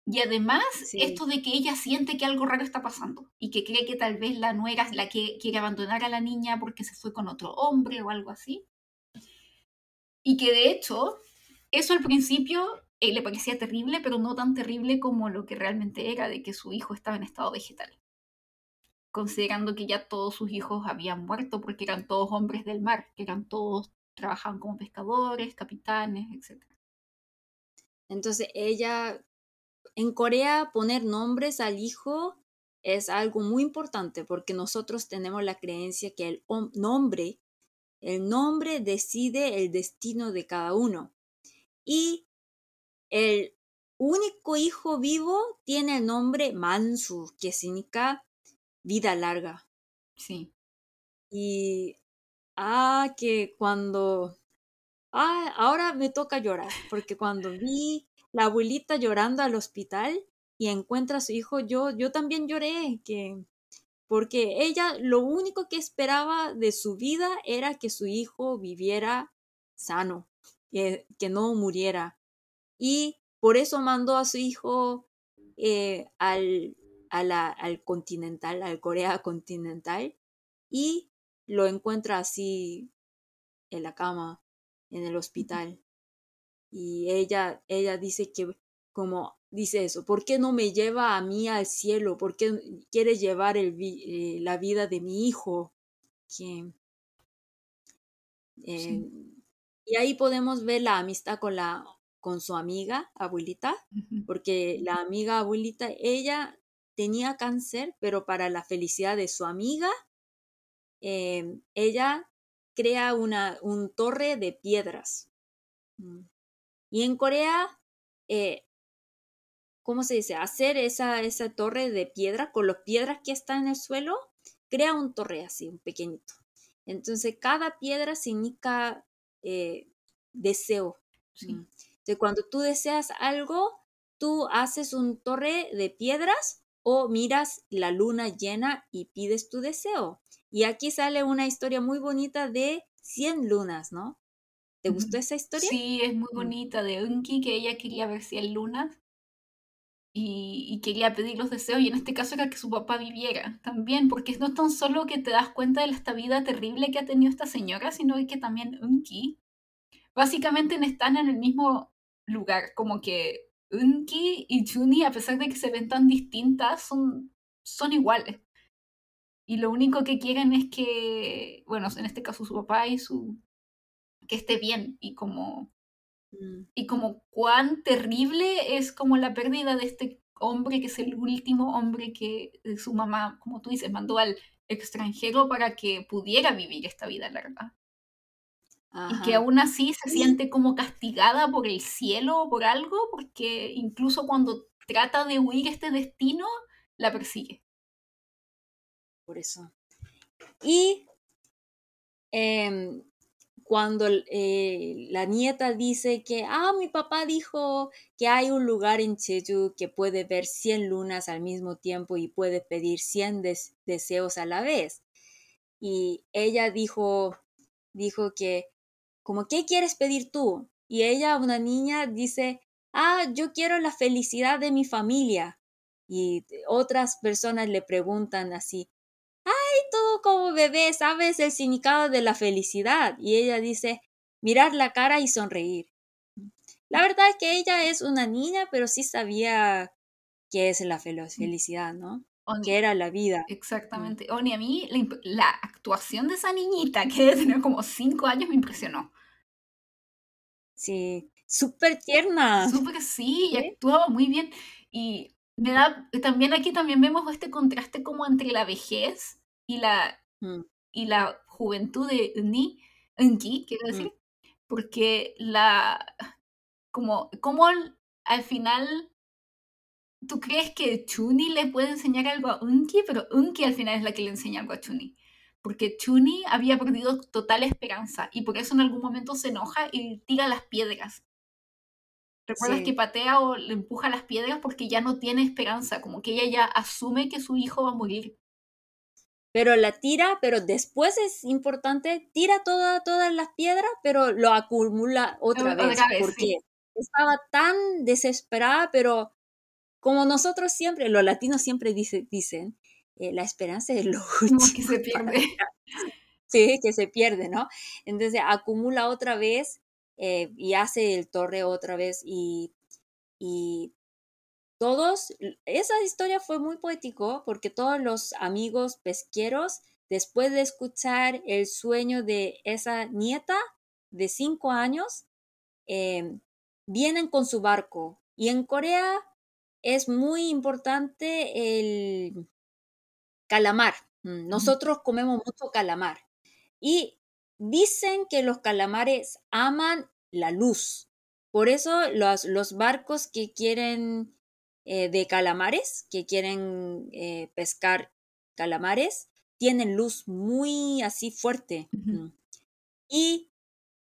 y además esto de que ella siente que algo raro está pasando y que cree que tal vez la nuera es la que quiere abandonar a la niña porque se fue con otro hombre o algo así. Y que de hecho, eso al principio eh, le parecía terrible, pero no tan terrible como lo que realmente era de que su hijo estaba en estado vegetal considerando que ya todos sus hijos habían muerto porque eran todos hombres del mar, que eran todos, trabajaban como pescadores, capitanes, etc. Entonces ella, en Corea, poner nombres al hijo es algo muy importante porque nosotros tenemos la creencia que el nombre, el nombre decide el destino de cada uno. Y el único hijo vivo tiene el nombre Mansu, que significa vida larga. Sí. Y, ah, que cuando, ah, ahora me toca llorar, porque cuando vi la abuelita llorando al hospital y encuentra a su hijo, yo, yo también lloré, que, porque ella lo único que esperaba de su vida era que su hijo viviera sano, que, que no muriera. Y por eso mandó a su hijo eh, al, al continental, al Corea continental, y lo encuentra así en la cama, en el hospital. Y ella, ella dice que, como dice eso, ¿por qué no me lleva a mí al cielo? ¿Por qué quiere llevar el, eh, la vida de mi hijo? Eh, y ahí podemos ver la amistad con la con su amiga abuelita, porque la amiga abuelita, ella tenía cáncer, pero para la felicidad de su amiga, em, ella crea una un torre de piedras. Mm. Y en Corea, eh, ¿cómo se dice? Hacer esa, esa torre de piedra con las piedras que están en el suelo, crea un torre así, un pequeñito. Entonces, cada piedra significa eh, deseo. Sí. Mm. Entonces, cuando tú deseas algo, tú haces un torre de piedras o miras la luna llena y pides tu deseo. Y aquí sale una historia muy bonita de 100 lunas, ¿no? ¿Te gustó esa historia? Sí, es muy mm. bonita de Unki, que ella quería ver 100 lunas y, y, quería pedir los deseos, y en este caso era que su papá viviera también, porque no tan solo que te das cuenta de esta vida terrible que ha tenido esta señora, sino que también Unki básicamente están en el mismo lugar, como que Unki y Juni, a pesar de que se ven tan distintas, son, son iguales. Y lo único que quieren es que, bueno, en este caso su papá y su... que esté bien y como... Mm. Y como cuán terrible es como la pérdida de este hombre que es el último hombre que su mamá, como tú dices, mandó al extranjero para que pudiera vivir esta vida larga y que aún así se siente como castigada por el cielo o por algo, porque incluso cuando trata de huir este destino, la persigue. Por eso. Y em, cuando eh, la nieta dice que, ah, mi papá dijo que hay un lugar en Jeju que puede ver 100 lunas al mismo tiempo y puede pedir 100 deseos a la vez. Y ella dijo, dijo que como, ¿qué quieres pedir tú? Y ella, una niña, dice, ah, yo quiero la felicidad de mi familia. Y otras personas le preguntan así, ay, tú como bebé sabes el significado de la felicidad. Y ella dice, mirar la cara y sonreír. La verdad es que ella es una niña, pero sí sabía qué es la felicidad, ¿no? Que era la vida. Exactamente. Oni, a mí la, actuación de esa niñita, que debe tener como cinco años, me impresionó. Sí, súper tierna. Súper sí, y actuaba muy bien. Y me da, también aquí también vemos este contraste como entre la vejez y la, mm. y la juventud de Ni, Unki, quiero mm. decir. Porque la, como, como al final tú crees que Chuni le puede enseñar algo a Unki, pero Unki al final es la que le enseña algo a Chuni. Porque Chuni había perdido total esperanza y por eso en algún momento se enoja y tira las piedras. ¿Recuerdas que patea o le empuja las piedras porque ya no tiene esperanza? Como que ella ya asume que su hijo va a morir. Pero la tira, pero después es importante, tira toda, todas las piedras, pero lo acumula otra, vez. porque estaba tan desesperada, pero como nosotros siempre, los latinos siempre dicen, eh, la esperanza es lo último. que se pierde. Sí, que se pierde, ¿no? Entonces acumula otra vez eh, y hace el torre otra vez y, y todos, esa historia fue muy poético porque todos los amigos pesqueros, después de escuchar el sueño de esa nieta de cinco años, eh, vienen con su barco. Y en Corea es muy importante el, calamar. Mm, nosotros comemos mucho calamar. Y dicen que los calamares aman la luz. Por eso los, los barcos que quieren eh, de calamares, que quieren eh, pescar calamares, tienen luz muy así fuerte. Mm. Y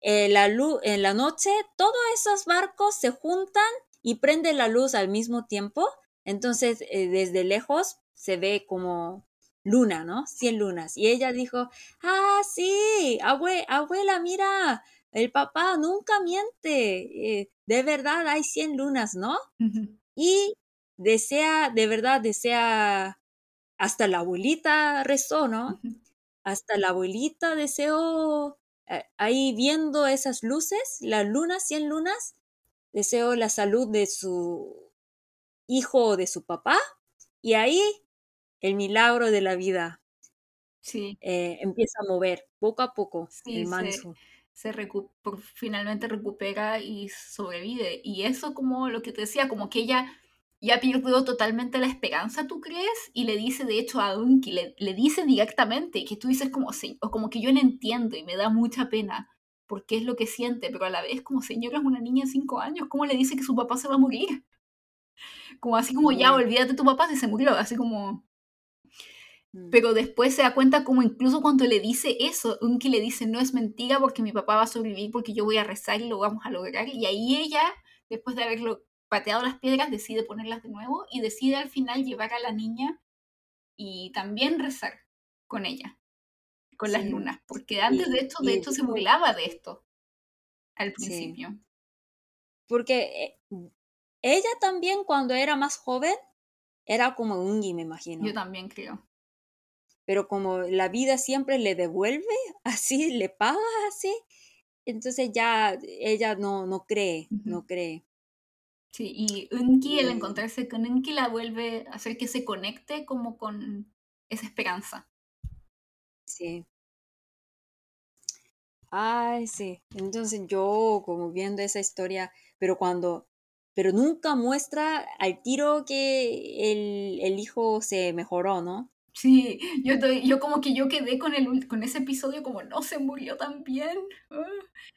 eh, la luz, en la noche todos esos barcos se juntan y prenden la luz al mismo tiempo. Entonces, desde lejos se ve como luna, ¿no? Cien lunas. Y ella dijo, ah, sí, abuela, mira, el papá nunca miente. Eh, de verdad hay cien lunas, ¿no? Y desea, de verdad, desea, hasta la abuelita rezó, ¿no? Hasta la abuelita deseó, eh, ahí viendo esas luces, las lunas, cien lunas, deseó la salud de su hijo o de su papá. Y ahí el milagro de la vida sí. Eh, empieza a mover poco a poco el manso. Se, finalmente recupera y sobrevive. Y eso como lo que te decía, como que ella ya perdió totalmente la esperanza, ¿tú crees? Y le dice, de hecho, a Unki, le, le dice directamente, que tú dices como, o como que yo no entiendo y me da mucha pena, porque es lo que siente, pero a la vez como señora es una niña de cinco años, ¿cómo le dice que su papá se va a morir? Como así como ya, olvídate de tu papá si se murió, así como... Mm. Pero después se da cuenta como incluso cuando le dice eso, Unki le dice, no es mentira porque mi papá va a sobrevivir porque yo voy a rezar y lo vamos a lograr. Y ahí ella, después de haberlo pateado las piedras, decide ponerlas de nuevo y decide al final llevar a la niña y también rezar con ella, con las lunas. Porque antes de esto, de hecho, se burlaba de esto al principio. Porque eh, ella también cuando era más joven era como Ungi, me imagino. Yo también creo pero como la vida siempre le devuelve, así, le paga así, entonces ya ella no, no cree, no cree. Sí, y Unki, el encontrarse con Unki la vuelve a hacer que se conecte como con esa esperanza. Sí. Ay, sí. Entonces yo como viendo esa historia, pero cuando, pero nunca muestra al tiro que el, el hijo se mejoró, ¿no? Sí, yo, estoy, yo como que yo quedé con, el, con ese episodio como no se murió tan bien. Ah.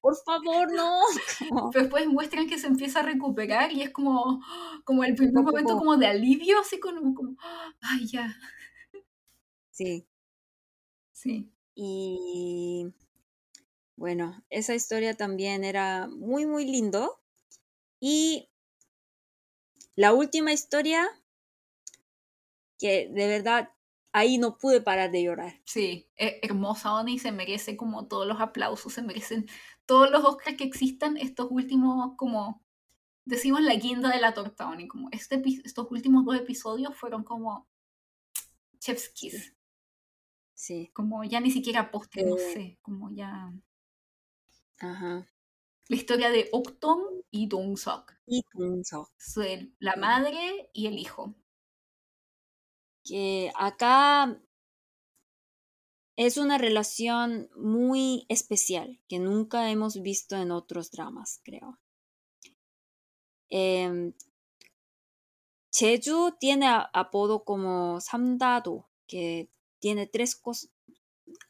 Por favor, no. Después muestran que se empieza a recuperar y es como, como el primer momento como de alivio, así como, como ay, ya. Sí. Sí. Y bueno, esa historia también era muy, muy lindo. Y la última historia, que de verdad ahí no pude parar de llorar. Sí, es hermosa Oni, se merece como todos los aplausos, se merecen todos los Oscars que existan, estos últimos como decimos la guinda de la torta Oni, como este, estos últimos dos episodios fueron como chef's kiss. Sí. Como ya ni siquiera postre, no eh. sé, como ya... Ajá. La historia de Octon y Dong Sok. Y Dong Sok. La madre y el hijo que acá es una relación muy especial que nunca hemos visto en otros dramas, creo. Eh, Jeju tiene apodo como Samdado, que tiene tres cosas.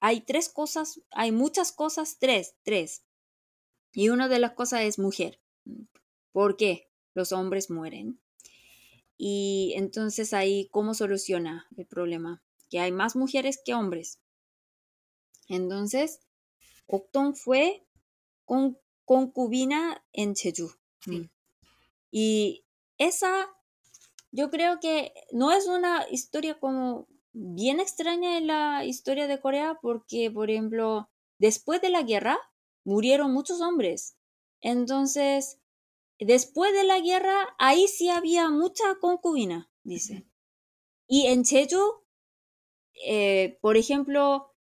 Hay tres cosas, hay muchas cosas, tres, tres. Y una de las cosas es mujer. ¿Por qué los hombres mueren? Y entonces ahí, ¿cómo soluciona el problema? Que hay más mujeres que hombres. Entonces, Octon fue con, concubina en Jeju. Mm. Y esa, yo creo que no es una historia como bien extraña en la historia de Corea, porque, por ejemplo, después de la guerra murieron muchos hombres. Entonces, después de la guerra, ahí sí había mucha concubina, dice. Y en Jeju, eh, por ejemplo,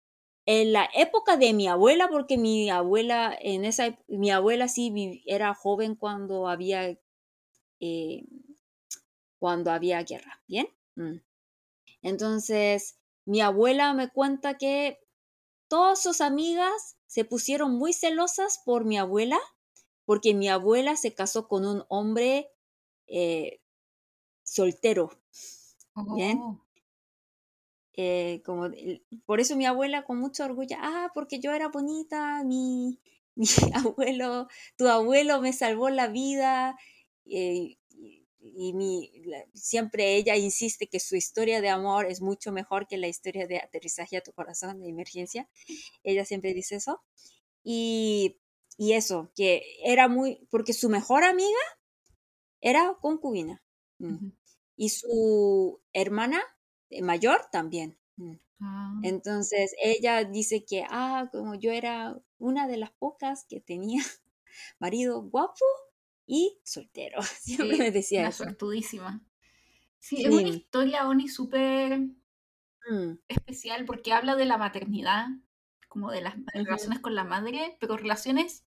en la época de mi abuela, porque mi abuela, en esa, mi abuela sí era joven cuando había, eh, cuando había guerra, ¿bien? Mm. Entonces, mi abuela me cuenta que todas sus amigas se pusieron muy celosas por mi abuela porque mi abuela se casó con un hombre eh, soltero. ¿Bien? Oh. eh, como, por eso mi abuela con mucho orgullo, ah, porque yo era bonita, mi, mi abuelo, tu abuelo me salvó la vida, eh, y mi, siempre ella insiste que su historia de amor es mucho mejor que la historia de aterrizaje a tu corazón de emergencia. Ella siempre dice eso. Y, y eso, que era muy, porque su mejor amiga era concubina. Mm. Y su hermana eh, mayor también. Mm. Ah. Entonces ella dice que, ah, como yo era una de las pocas que tenía marido guapo y soltero. Siempre me decía eso. Sí, es una historia, Oni, súper mm. especial porque habla de la maternidad, como de las relaciones con la madre, pero relaciones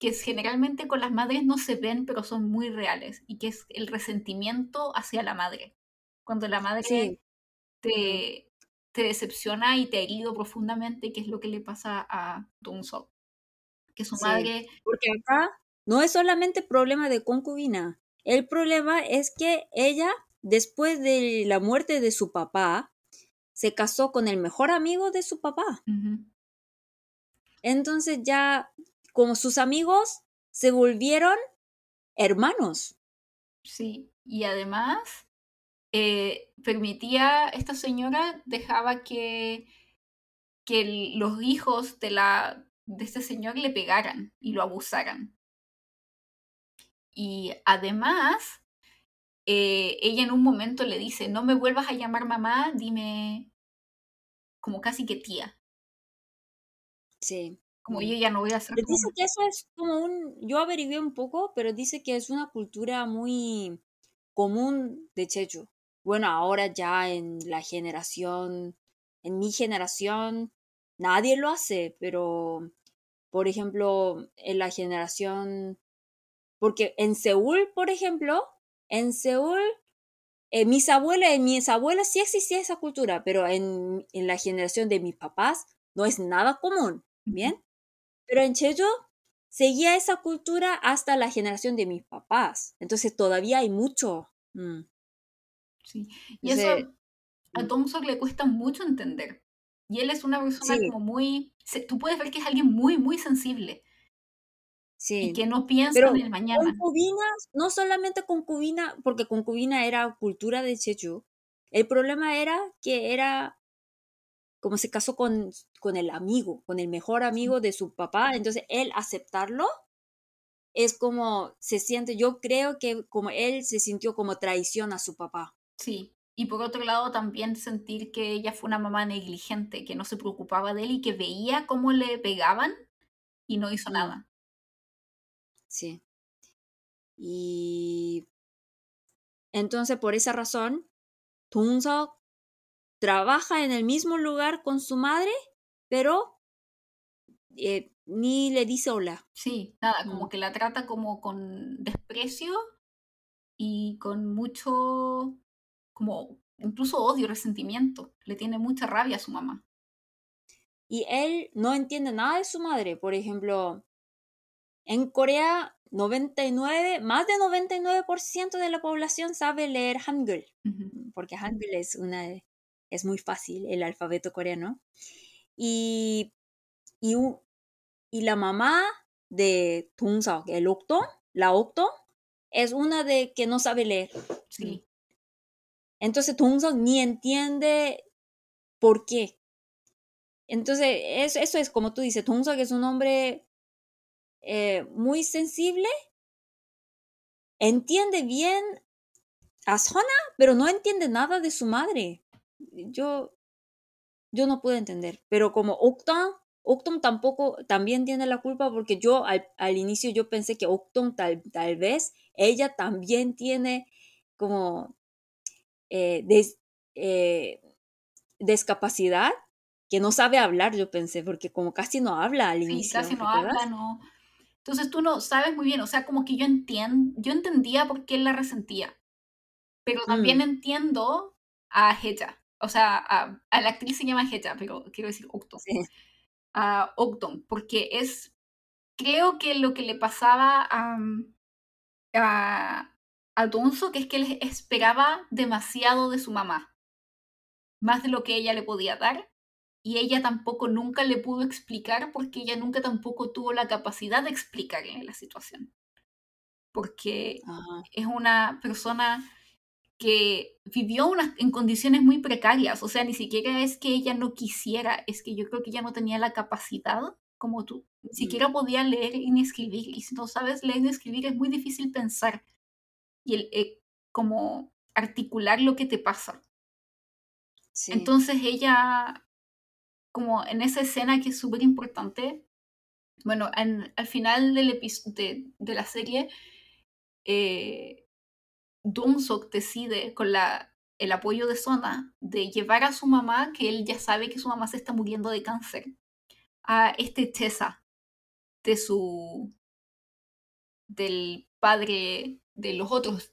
que generalmente con las madres no se ven, pero son muy reales, y que es el resentimiento hacia la madre. Cuando la madre te, te, decepciona y te ha herido profundamente, que es lo que le pasa a Tunso. Que su madre... Porque acá no es solamente problema de concubina. El problema es que ella, después de la muerte de su papá, se casó con el mejor amigo de su papá. Entonces ya, como sus amigos, se volvieron hermanos. Sí, y además eh, permitía, esta señora dejaba que, que los hijos de, la, de este señor le pegaran y lo abusaran. Y además, eh, ella en un momento le dice, no me vuelvas a llamar mamá, dime como casi que tía. Sí. Como yo ya no voy a hacer... Dice que eso es como un, yo averigué un poco, pero dice que es una cultura muy común de Checho. Bueno, ahora ya en la generación, en mi generación, nadie lo hace, pero por ejemplo, en la generación porque en Seúl, por ejemplo, en Seúl, eh, mis abuelas, en mis abuelas sí existía esa cultura, pero en, en, la generación de mis papás no es nada común, ¿bien? Pero en Chejo seguía esa cultura hasta la generación de mis papás. Entonces todavía hay mucho. Mm. Sí. Y eso a mm. Tom le cuesta mucho entender. Y él es una persona como muy... Tú puedes ver que es alguien muy, muy sensible. Y que no piensa en el mañana. Concubinas, no solamente concubina, porque concubina era cultura de Chechu. El problema era que era como se casó con, con el amigo, con el mejor amigo de su papá. Entonces, él aceptarlo es como se siente, yo creo que como él se sintió como traición a su papá. Sí, y por otro lado también sentir que ella fue una mamá negligente, que no se preocupaba de él y que veía cómo le pegaban y no hizo nada. Sí. Y entonces por esa razón, Tungsok trabaja en el mismo lugar con su madre, pero eh, ni le dice hola. Sí, nada, como mm. que la trata como con desprecio y con mucho, como incluso odio, resentimiento. Le tiene mucha rabia a su mamá. Y él no entiende nada de su madre. Por ejemplo, en Corea, 99, más de 99% de la población sabe leer Hangul, porque Hangul es, una, es muy fácil, el alfabeto coreano. Y, y, y la mamá de Tungsok, el Octo, la Octo, es una de que no sabe leer. Sí. Entonces Tungsok ni entiende por qué. Entonces, eso, eso es como tú dices, Tungsok es un hombre eh, muy sensible, entiende bien a Sona, pero no entiende nada de su madre. Yo, yo no puedo entender. Pero como Octon, Octon tampoco, también tiene la culpa porque yo al, inicio yo pensé que Octon tal, tal vez ella también tiene como eh, eh, discapacidad que no sabe hablar, yo pensé, porque como casi no habla al inicio. Casi no habla, no, entonces tú no sabes muy bien, o sea, como que yo entiendo, yo entendía por qué él la resentía, pero también mm. entiendo a Hecha, o sea, a, la actriz se llama Hecha, pero quiero decir Octon, a Octon, porque es, creo que lo que le pasaba a, a, a que es que él esperaba demasiado de su mamá. más de lo que ella le podía dar y ella tampoco nunca le pudo explicar porque ella nunca tampoco tuvo la capacidad de explicarle la situación. Porque es una persona que vivió en condiciones muy precarias, o sea, ni siquiera es que ella no quisiera, es que yo creo que ella no tenía la capacidad como tú, ni siquiera podía leer ni escribir, y si no sabes leer ni escribir es muy difícil pensar y el, eh, como articular lo que te pasa. Entonces ella, como en esa escena que es súper importante, bueno, al final del de, de la serie, eh, Dunsok decide con la, el apoyo de Sona de llevar a su mamá, que él ya sabe que su mamá se está muriendo de cáncer, a este Tessa de su del padre de los otros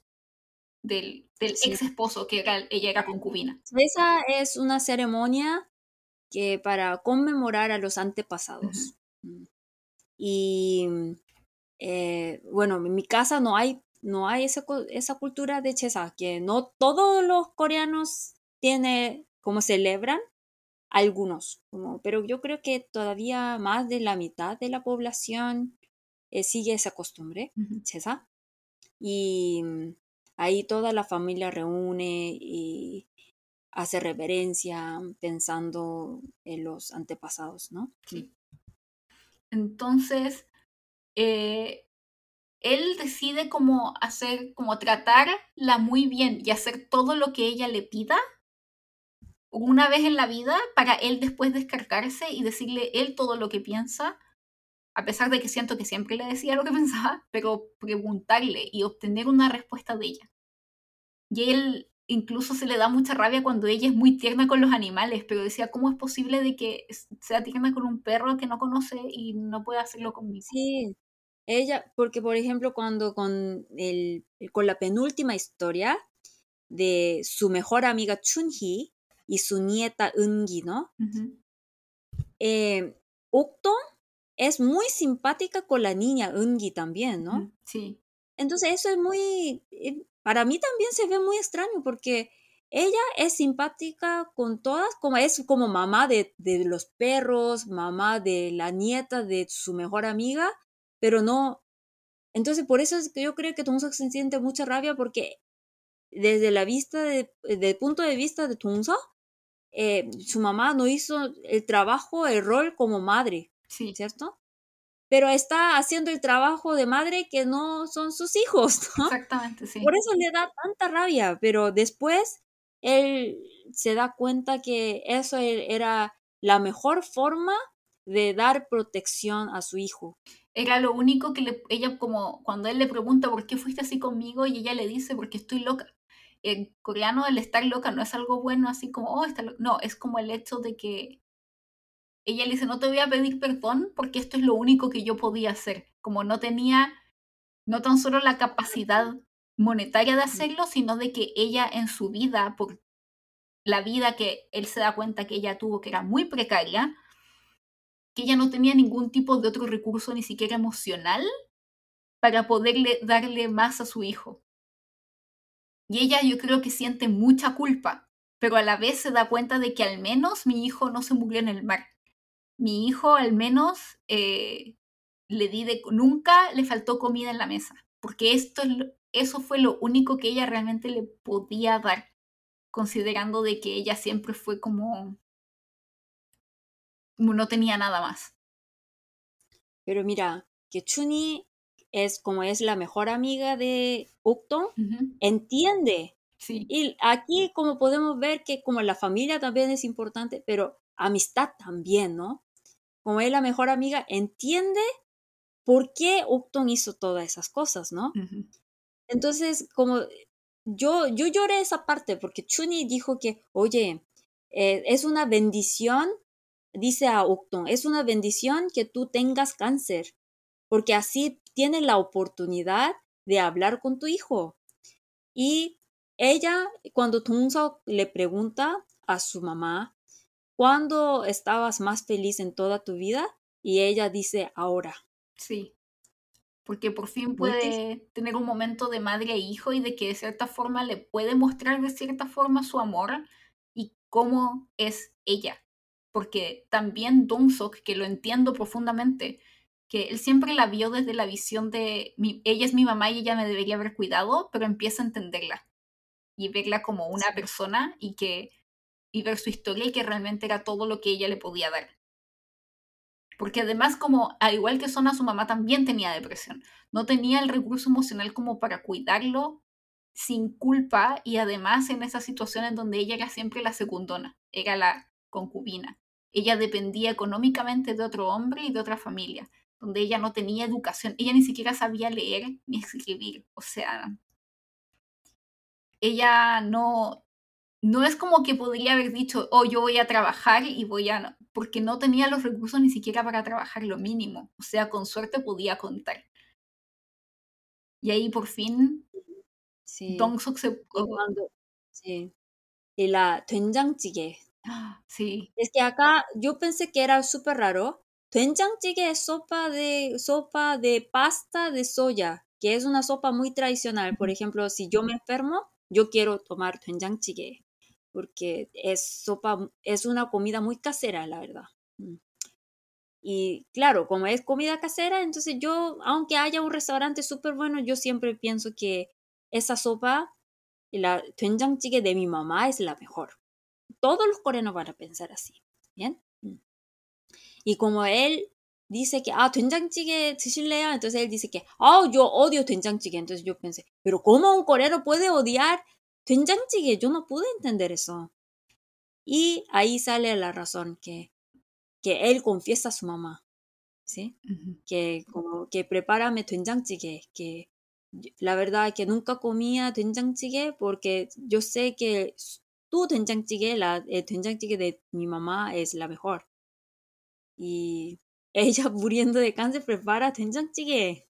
del, del ex esposo que era, ella era concubina. Esa es una ceremonia que para conmemorar a los antepasados. Mm. Y eh, bueno, en mi casa no hay no hay esa, esa cultura de chesa, que no todos los coreanos tienen como celebran, algunos, como, pero yo creo que todavía más de la mitad de la población eh, sigue esa costumbre, chesa. Y mm, ahí toda la familia reúne y hace reverencia pensando en los antepasados, ¿no? Sí. Entonces, eh, él decide como hacer, como tratarla muy bien y hacer todo lo que ella le pida una vez en la vida para él después descargarse y decirle él todo lo que piensa, a pesar de que siento que siempre le decía lo que pensaba, pero preguntarle y obtener una respuesta de ella. Y él incluso se le da mucha rabia cuando ella es muy tierna con los animales, pero decía, ¿cómo es posible de que sea tierna con un perro que no conoce y no puede hacerlo conmigo? Sí, ella, porque por ejemplo, cuando con, el, con la penúltima historia de su mejor amiga Chunhee y su nieta Eungi, ¿no? Eh, es muy simpática con la niña Eungi también, ¿no? Sí. Entonces eso es muy, eh, para mí también se ve muy extraño porque ella es simpática con todas, como es como mamá de, de los perros, mamá de la nieta de su mejor amiga, pero no. Entonces, por eso es que yo creo que Tungsak se siente mucha rabia porque desde la vista, de, el punto de vista de Tungsak, eh, su mamá no hizo el trabajo, el rol como madre, sí. ¿cierto? Pero está haciendo el trabajo de madre que no son sus hijos, ¿no? Exactamente, sí. Por eso le da tanta rabia, pero después él se da cuenta que eso e, era la mejor forma de dar protección a su hijo era lo único que le, ella como cuando él le pregunta por qué fuiste así conmigo y ella le dice porque estoy loca. En coreano el estar loca no es algo bueno así como, oh, está no, es como el hecho de que ella le dice, no te voy a pedir perdón porque esto es lo único que yo podía hacer. Como no tenía, no tan solo la capacidad monetaria de hacerlo, sino de que ella en su vida, por la vida que él se da cuenta que ella tuvo, que era muy precaria, que ella no tenía ningún tipo de otro recurso, ni siquiera emocional, para poderle darle más a su hijo. Y ella yo creo que siente mucha culpa, pero a la vez se da cuenta de que al menos mi hijo no se murió en el mar. Mi hijo al menos eh, le di de, nunca le faltó comida en la mesa, porque esto eso fue lo único que ella realmente le podía dar, considerando de que ella siempre fue como no tenía nada más. Pero mira, que Chuni es como es la mejor amiga de Ukton, entiende. Sí. Y aquí como podemos ver que como la familia también es importante, pero amistad también, ¿no? Como es la mejor amiga, entiende por qué Ukton hizo todas esas cosas, ¿no? Entonces, como yo, yo lloré esa parte porque Chuni dijo que, oye, eh, es una bendición dice a Octon, es una bendición que tú tengas cáncer, porque así tienes la oportunidad de hablar con tu hijo. Y ella, cuando Tungso le pregunta a su mamá, ¿cuándo estabas más feliz en toda tu vida? Y ella dice, ahora. Sí, porque por fin puede tener un momento de madre e hijo y de que de cierta forma le puede mostrar de cierta forma su amor y cómo es ella. Porque también Dong-sok, que lo entiendo profundamente, que él siempre la vio desde la visión de ella es mi mamá y ella me debería haber cuidado, pero empieza a entenderla y verla como una persona y que y ver su historia y que realmente era todo lo que ella le podía dar. Porque además, como al igual que Sona, su mamá también tenía depresión. No tenía el recurso emocional como para cuidarlo sin culpa y además en esa situación en donde ella era siempre la secundona, era la concubina. Ella dependía económicamente de otro hombre y de otra familia, donde ella no tenía educación. Ella ni siquiera sabía leer ni escribir. O sea, ella no, no es como que podría haber dicho, oh, yo voy a trabajar y voy a... porque no tenía los recursos ni siquiera para trabajar lo mínimo. O sea, con suerte podía contar. Y ahí por fin Sí. Dong-suk se... Y cuando, sí. Y la 된장찌개. Sí. Es que acá yo pensé que era súper raro. 된장찌개 es sopa de, sopa de pasta de soya, que es una sopa muy tradicional. Por ejemplo, si yo me enfermo, yo quiero tomar 된장찌개, porque es sopa, es una comida muy casera, la verdad. Mm. Y claro, como es comida casera, entonces yo, aunque haya un restaurante súper bueno, yo siempre pienso que esa sopa, la 된장찌개 de mi mamá es la mejor. Todos los coreanos van a pensar así, ¿bien? Mm. Y como él dice que, ah, 된장찌개 드실래요? Entonces él dice que, ah, yo odio 된장찌개. Entonces yo pensé, pero ¿cómo un coreano puede odiar 된장찌개? Yo no pude entender eso. Y ahí sale la razón que, que él confiesa a su mamá, ¿sí? Que como que prepárame 된장찌개, que la verdad que nunca comía 된장찌개 porque yo sé que tu 된장찌개, la el 된장찌개 de mi mamá es la mejor. Y ella muriendo de cáncer prepara 된장찌개.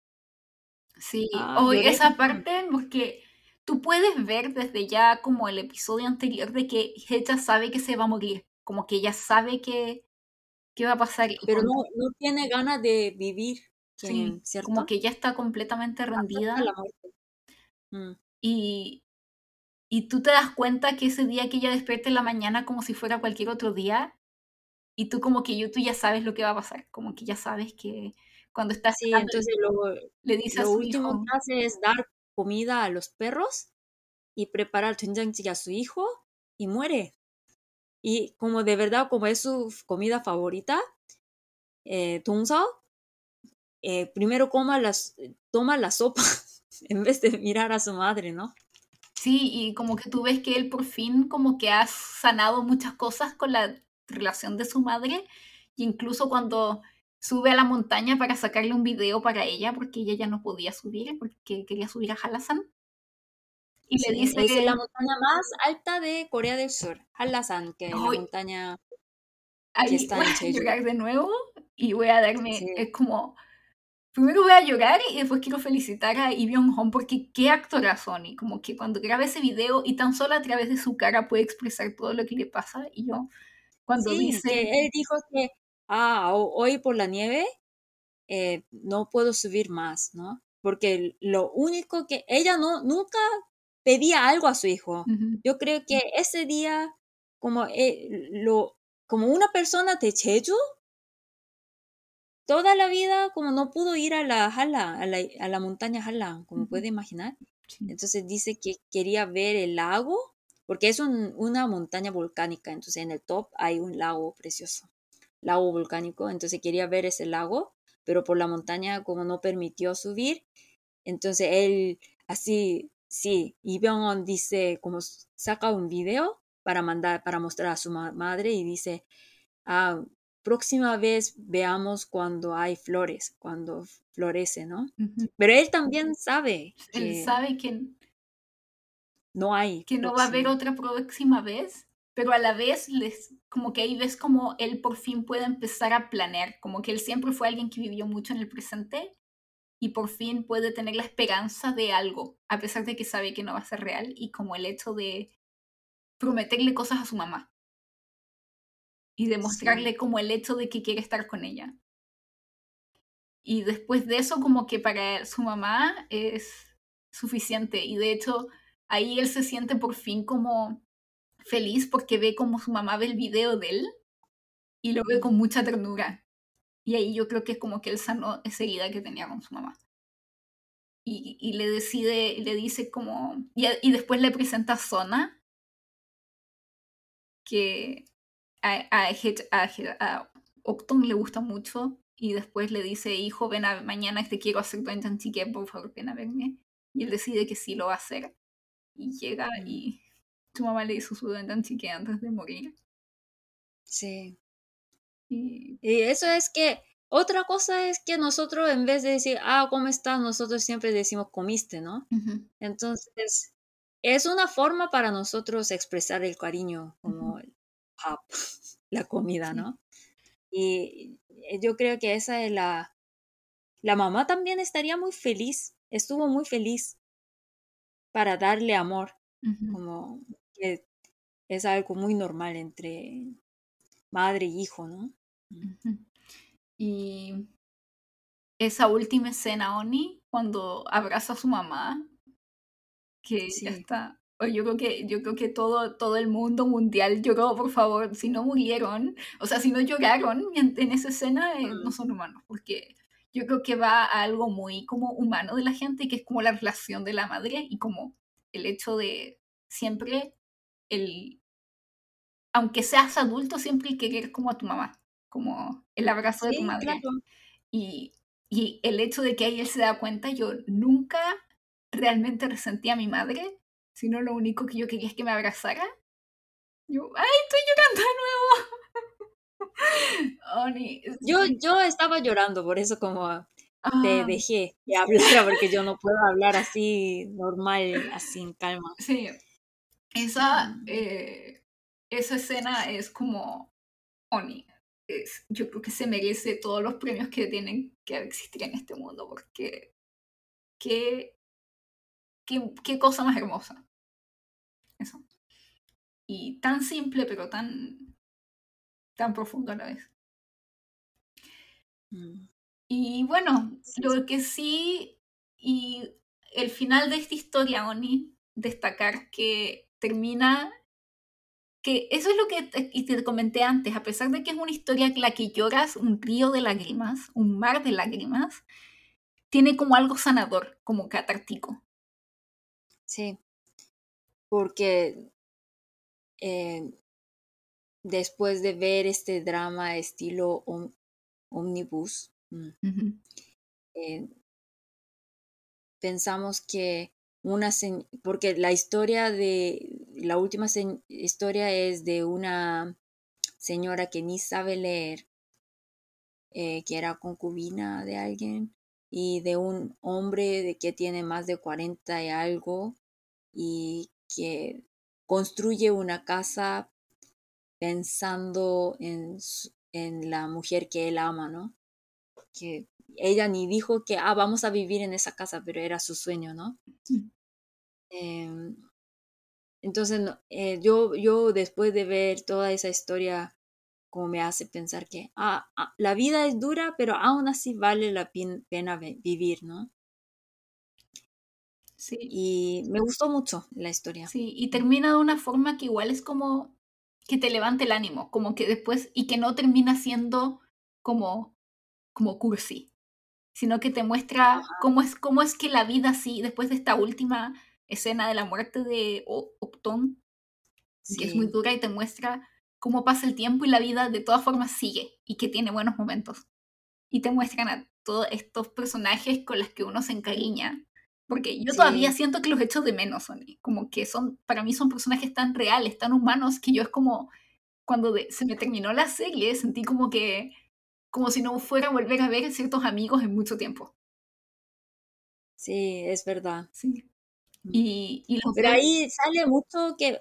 Sí, hoy esa parte, porque tú puedes ver desde ya como el episodio anterior de que ella sabe que se va a morir, como que ella sabe que, que va a pasar. Pero no, no tiene ganas de vivir. Sí, como que ya está completamente rendida. La muerte. Mm. Y, y tú te das cuenta que ese día que ella despierta en la mañana como si fuera cualquier otro día, y tú como que yo, tú ya sabes lo que va a pasar, como que ya sabes que cuando estás... Sí, entonces lo, le dice lo último que hace es dar comida a los perros y preparar 된장찌개 a su hijo y muere. Y como de verdad, como es su comida favorita, eh, eh, primero coma las, toma la sopa en vez de mirar a su madre, ¿no? Sí, y como que tú ves que él por fin como que ha sanado muchas cosas con la relación de su madre, y incluso cuando sube a la montaña para sacarle un video para ella, porque ella ya no podía subir, porque quería subir a Halasan. Y le dice es la montaña más alta de Corea del Sur, Halasan, que es la montaña que está voy a llorar de nuevo y voy a darme, es como, primero voy a llorar y después quiero felicitar a Lee Byung-hun porque qué actora Sony, como que cuando graba ese video y tan solo a través de su cara puede expresar todo lo que le pasa y yo cuando dice... él dijo que, ah, hoy por la nieve eh, no puedo subir más, ¿no? Porque lo único que ella no, nunca pedía algo a su hijo. Yo creo que ese día, como, eh, lo, como una persona de Jeju, toda la vida como no pudo ir a la Hala, a la, a la montaña Hala, como puede imaginar. Entonces dice que quería ver el lago, porque es una montaña volcánica, entonces en el top hay un lago precioso, lago volcánico, entonces quería ver ese lago, pero por la montaña como no permitió subir, entonces él así Sí, y Byung dice, como saca un video para mandar, para mostrar a su madre y dice, ah, próxima vez veamos cuando hay flores, cuando florece, ¿no? Pero él también sabe. Que él sabe que no hay. Que no va a haber otra próxima vez, pero a la vez les, como que ahí ves como él por fin puede empezar a planear, como que él siempre fue alguien que vivió mucho en el presente y por fin puede tener la esperanza de algo, a pesar de que sabe que no va a ser real, y como el hecho de prometerle cosas a su mamá. Y demostrarle como el hecho de que quiere estar con ella. Y después de eso, como que para su mamá es suficiente. Y de hecho, ahí él se siente por fin como feliz porque ve como su mamá ve el video de él y lo ve con mucha ternura. Y ahí yo creo que es como que él sanó esa herida que tenía con su mamá. Y, y le decide, le dice como... Y, y después le presenta a Zona, que a, a, a, Octon le gusta mucho y después le dice, hijo, ven a, mañana te quiero hacer tu entantique, por favor, ven a verme. Y él decide que sí lo va a hacer. Y llega y su mamá le hizo su entantique antes de morir. Sí. Y... eso es que, otra cosa es que nosotros en vez de decir, ah, ¿cómo estás? Nosotros siempre decimos, comiste, ¿no? Entonces, es una forma para nosotros expresar el cariño, como el la comida, ¿no? Y eh, yo creo que esa es la... La mamá también estaría muy feliz, estuvo muy feliz para darle amor, como que es algo muy normal entre madre y hijo, ¿no? Y esa última escena, Oni, cuando abraza a su mamá, que ya está yo creo que, yo creo que todo, todo el mundo mundial lloró, por favor. Si no murieron, o sea, si no lloraron en, esa escena, eh, no son humanos, porque yo creo que va a algo muy como humano de la gente, que es como la relación de la madre y como el hecho de siempre el, aunque seas adulto, siempre querer como a tu mamá, como el abrazo de tu madre. Y, y el hecho de que ahí él se da cuenta, yo nunca realmente resentí a mi madre sino lo único que yo quería es que me abrazara. Yo, ¡ay, estoy llorando de nuevo! yo, yo estaba llorando, por eso como te ah. dejé porque yo no puedo hablar así normal, así en calma. Sí, esa, mm. eh, esa escena es como Oni. Es, yo creo que se merece todos los premios que tienen que existir en este mundo, porque qué, qué, qué cosa más hermosa. Eso. Y tan simple, pero tan, tan profundo a la vez. Mm. Y bueno, lo que sí, y el final de esta historia, Oni, destacar que termina, que eso es lo que te, y te comenté antes, a pesar de que es una historia en la que lloras un río de lágrimas, un mar de lágrimas, tiene como algo sanador, como catártico. Sí porque eh, después de ver este drama estilo omnibus, mm, eh, pensamos que una porque la historia de la última historia es de una señora que ni sabe leer eh, que era concubina de alguien y de un hombre de que tiene más de 40 y algo y que construye una casa pensando en, en la mujer que él ama, ¿no? Que ella ni dijo que, ah, vamos a vivir en esa casa, pero era su sueño, ¿no? Em, entonces, eh, yo, yo después de ver toda esa historia, como me hace pensar que, ah, ah la vida es dura, pero aún así vale la pena vivir, ¿no? Y me gustó mucho la historia. Sí, y termina de una forma que igual es como que te levante el ánimo, como que después, y que no termina siendo como, como cursi, sino que te muestra cómo es, cómo es que la vida así, después de esta última escena de la muerte de Octón, que es muy dura y te muestra cómo pasa el tiempo y la vida de todas formas sigue y que tiene buenos momentos. Y te muestran a todos estos personajes con los que uno se encariña porque yo todavía siento que los echo de menos, Sony. Como que son, para mí son personajes tan reales, tan humanos, que yo es como, cuando se me terminó la serie, sentí como que, como si no fuera a volver a ver ciertos amigos en mucho tiempo. Sí, es verdad. Sí. Mm. Y, y Pero ahí sale mucho que,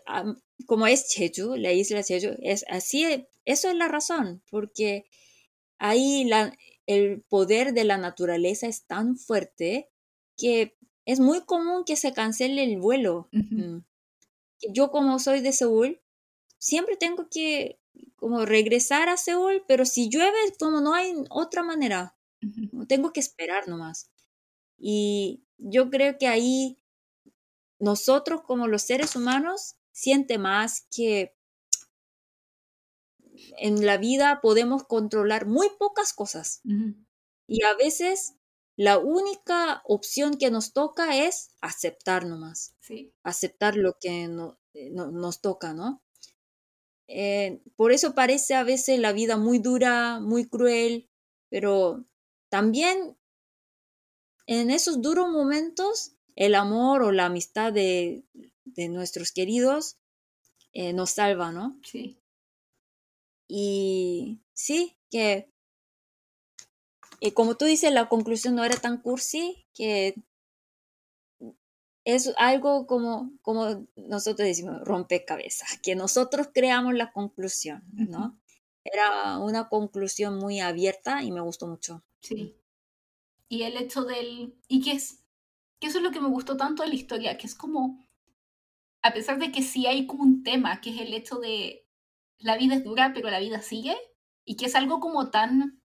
como es Jeju, la isla Jeju, es así, eso es la razón, porque ahí la, el poder de la naturaleza es tan fuerte que es muy común que se cancele el vuelo. Mm. Yo como soy de Seúl, siempre tengo que como regresar a Seúl, pero si llueve, como no hay otra manera, tengo que esperar nomás. Y yo creo que ahí nosotros como los seres humanos siente más que en la vida podemos controlar muy pocas cosas. Y a veces la única opción que nos toca es aceptar nomás. Sí. Aceptar lo que no, eh, nos toca, ¿no? Eh, por eso parece a veces la vida muy dura, muy cruel, pero también en esos duros momentos el amor o la amistad de, nuestros queridos eh, nos salva, ¿no? Sí. Y sí, que y como tú dices, la conclusión no era tan cursi, que es algo como, como nosotros decimos, rompecabezas, que nosotros creamos la conclusión, ¿no? Era una conclusión muy abierta y me gustó mucho. Sí. Y el hecho del... ¿Y qué es? Que eso es lo que me gustó tanto de la historia, que es como, a pesar de que sí hay como un tema, que es el hecho de la vida es dura, pero la vida sigue, y que es algo como tan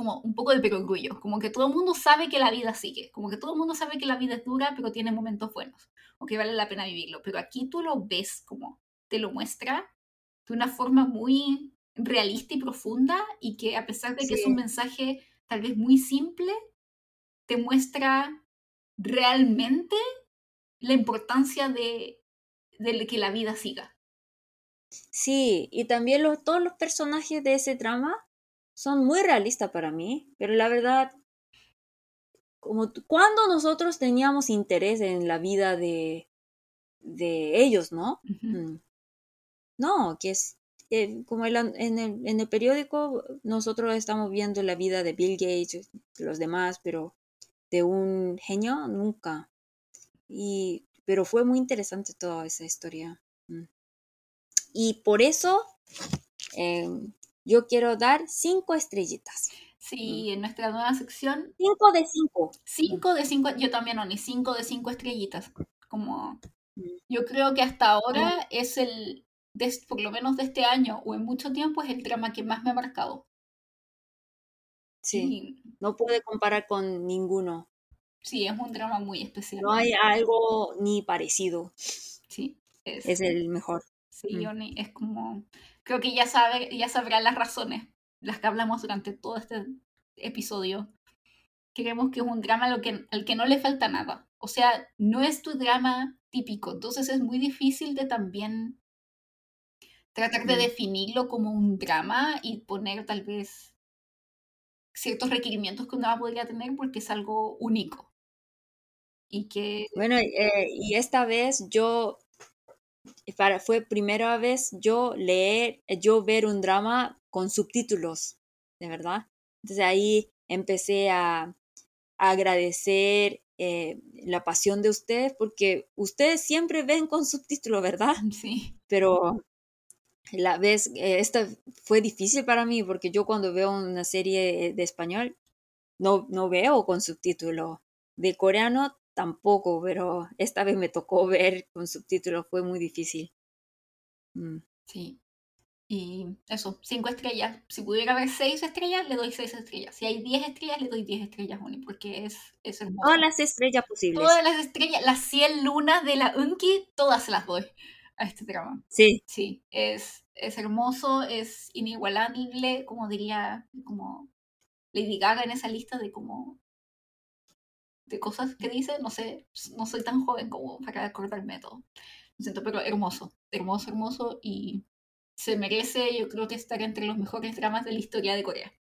como un poco de perogrullo, como que todo el mundo sabe que la vida sigue, como que todo el mundo sabe que la vida es dura, pero tiene momentos buenos, o que vale la pena vivirlo, pero aquí tú lo ves como te lo muestra de una forma muy realista y profunda y que a pesar de que es un mensaje tal vez muy simple, te muestra realmente la importancia de, de que la vida siga. Sí, y también los, todos los personajes de ese drama son muy realistas para mí, pero la verdad, como cuando nosotros teníamos interés en la vida de, de ellos, ¿no? Mm. No, que es eh, como en, el, en el periódico nosotros estamos viendo la vida de Bill Gates, los demás, pero de un genio nunca. Y, pero fue muy interesante toda esa historia. Mm. Y por eso em, yo quiero dar cinco estrellitas. Sí, en nuestra nueva sección. Cinco de cinco. Cinco de cinco, yo también, ni cinco de cinco estrellitas. Como yo creo que hasta ahora es el, por lo menos de este año o en mucho tiempo, es el drama que más me ha marcado. Sí, no puede comparar con ninguno. Sí, es un drama muy especial. No hay algo ni parecido. Sí, es, es el mejor. Sí, mm. es como creo que ya, sabe, ya sabrá las razones, las que hablamos durante todo este episodio. Creemos que es un drama al que, al que no le falta nada. O sea, no es tu drama típico. Entonces es muy difícil de también tratar de definirlo como un drama y poner tal vez ciertos requerimientos que uno podría tener porque es algo único. Y que... Bueno, eh, y esta vez yo para, fue primera vez yo leer, yo ver un drama con subtítulos, de verdad. Entonces ahí empecé a, agradecer eh, la pasión de ustedes porque ustedes siempre ven con subtítulos, ¿verdad? Sí. Pero la vez, eh, esta fue difícil para mí porque yo cuando veo una serie de español no, no veo con subtítulos. De coreano tampoco, pero esta vez me tocó ver con subtítulos, fue muy difícil. Mm. Sí. Y eso, cinco estrellas. Si pudiera haber seis estrellas, le doy seis estrellas. Si hay diez estrellas, le doy diez estrellas, porque es, es hermoso. Todas las estrellas posibles. Todas las estrellas, las 100 lunas de la Unki, todas las doy a este drama. Sí. Sí, es, es hermoso, es inigualable, como diría, como Lady Gaga en esa lista de como de cosas que dice, no sé, no soy tan joven como para acordarme de todo. Lo siento, pero hermoso, hermoso, hermoso y se merece, yo creo que estar entre los mejores dramas de la historia de Corea.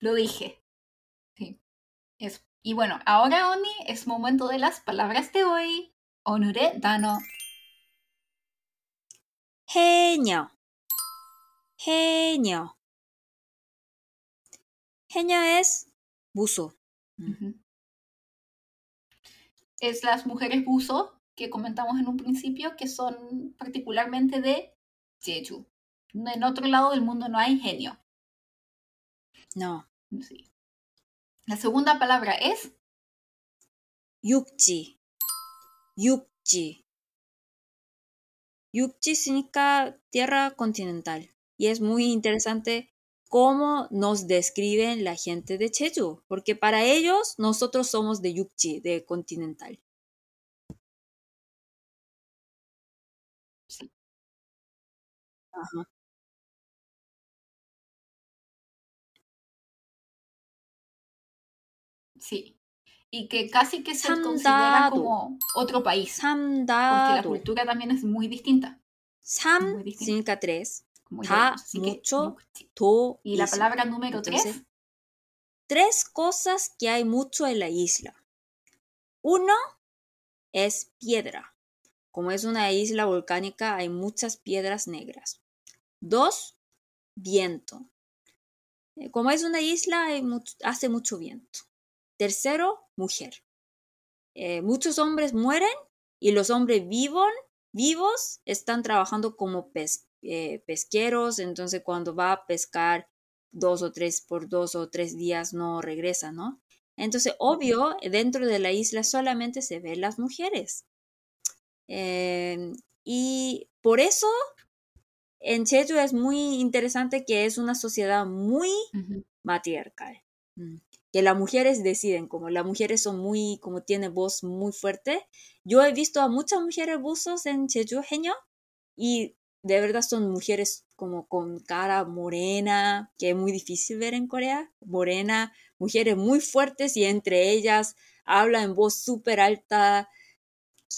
Lo dije. Sí. Eso. Y bueno, ahora Oni es momento de las palabras de hoy. Onure Dano. Genio. Genio. Genio es buzo es las mujeres buzo que comentamos en un principio, que son particularmente de Jeju. En otro lado del mundo no hay genio. No. Sí. La segunda palabra es yukji. Yukji. Yukji significa tierra continental. Y es muy interesante cómo nos describen la gente de Jeju, porque para ellos nosotros somos de Yukchi, de Continental. Sí. Ajá. Sí. Y que casi que se considera como otro país. Samdado. Porque la cultura también es muy distinta. Sam muy distinta. significa tres. Mucho. 도, Y la isla. palabra número Entonces, tres, tres cosas que hay mucho en la isla. Uno es piedra. Como es una isla volcánica, hay muchas piedras negras. Dos, viento. Eh, Como es una isla, hay hace mucho viento. Tercero, mujer. Eh, muchos hombres mueren y los hombres vivos, vivos están trabajando como pes- eh, pesqueros, entonces cuando va a pescar dos o tres por dos o tres días no regresa, ¿no? Entonces, obvio, dentro de la isla solamente se ven las mujeres. Eh, y por eso en Jeju es muy interesante que es una sociedad muy ujú, matriarcal. Mm. Que las mujeres deciden, como las mujeres son muy, como tienen voz muy fuerte. Yo he visto a muchas mujeres buzos en Jeju, Jeño, y de verdad son mujeres como con cara morena, que es muy difícil ver en Corea, morena, mujeres muy fuertes y entre ellas hablan en voz súper alta,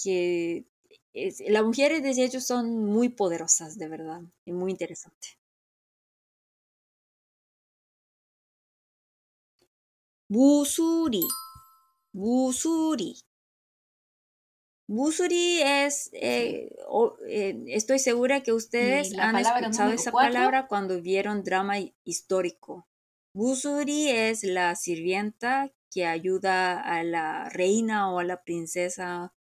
que las mujeres de Jeju son muy poderosas, de verdad, y muy interesante. Busuri. Busuri. Busuri es, eh, o- eh, estoy segura que ustedes han escuchado esa palabra cuando vieron drama hi- histórico. Busuri es la sirvienta que ayuda a la reina o a la princesa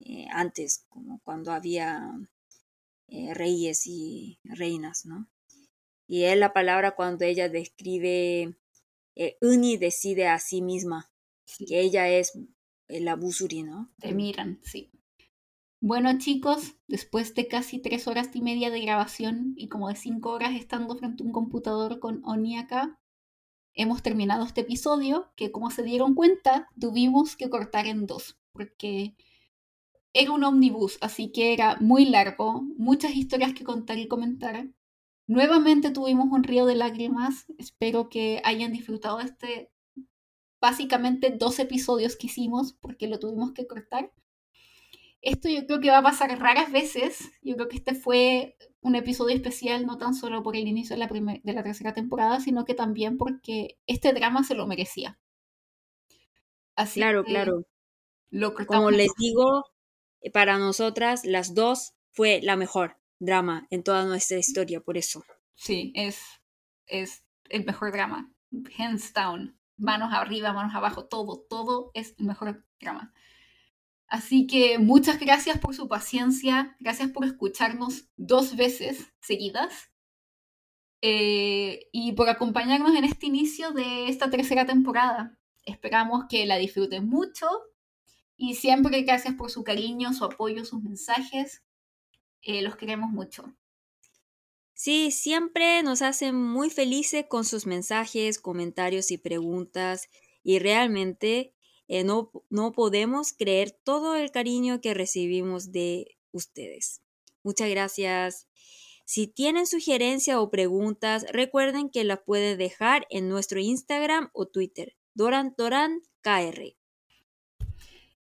eh, antes, como cuando había eh, reyes y reinas, ¿no? Y es la palabra cuando ella describe, eh, Uni decide a sí misma sí, que ella es eh, la Busuri, ¿no? te miran, sí. Bueno, chicos, después de casi tres horas y media de grabación y como de cinco horas estando frente a un computador con Oni acá, hemos terminado este episodio que, como se dieron cuenta, tuvimos que cortar en dos, porque era un omnibus, así que era muy largo, muchas historias que contar y comentar. Nuevamente tuvimos un río de lágrimas. Espero que hayan disfrutado este, básicamente dos episodios que hicimos, porque lo tuvimos que cortar. Esto yo creo que va a pasar raras veces. Yo creo que este fue un episodio especial, no tan solo por el inicio de la, primer- de la tercera temporada, sino que también porque este drama se lo merecía. Así Claro, que claro. lo. Como les digo, para nosotras las dos fue la mejor drama en toda nuestra historia, por eso. Sí, es, es el mejor drama. Hands down. Manos arriba, manos abajo, todo, todo es el mejor drama. Así que muchas gracias por su paciencia, gracias por escucharnos dos veces seguidas eh, y por acompañarnos en este inicio de esta tercera temporada. Esperamos que la disfruten mucho y siempre gracias por su cariño, su apoyo, sus mensajes. Eh, los queremos mucho. Sí, siempre nos hacen muy felices con sus mensajes, comentarios y preguntas y realmente eh, no, no podemos creer todo el cariño que recibimos de ustedes. Muchas gracias. Si tienen sugerencias o preguntas, recuerden que las pueden dejar en nuestro Instagram o Twitter, DoranDoranKR.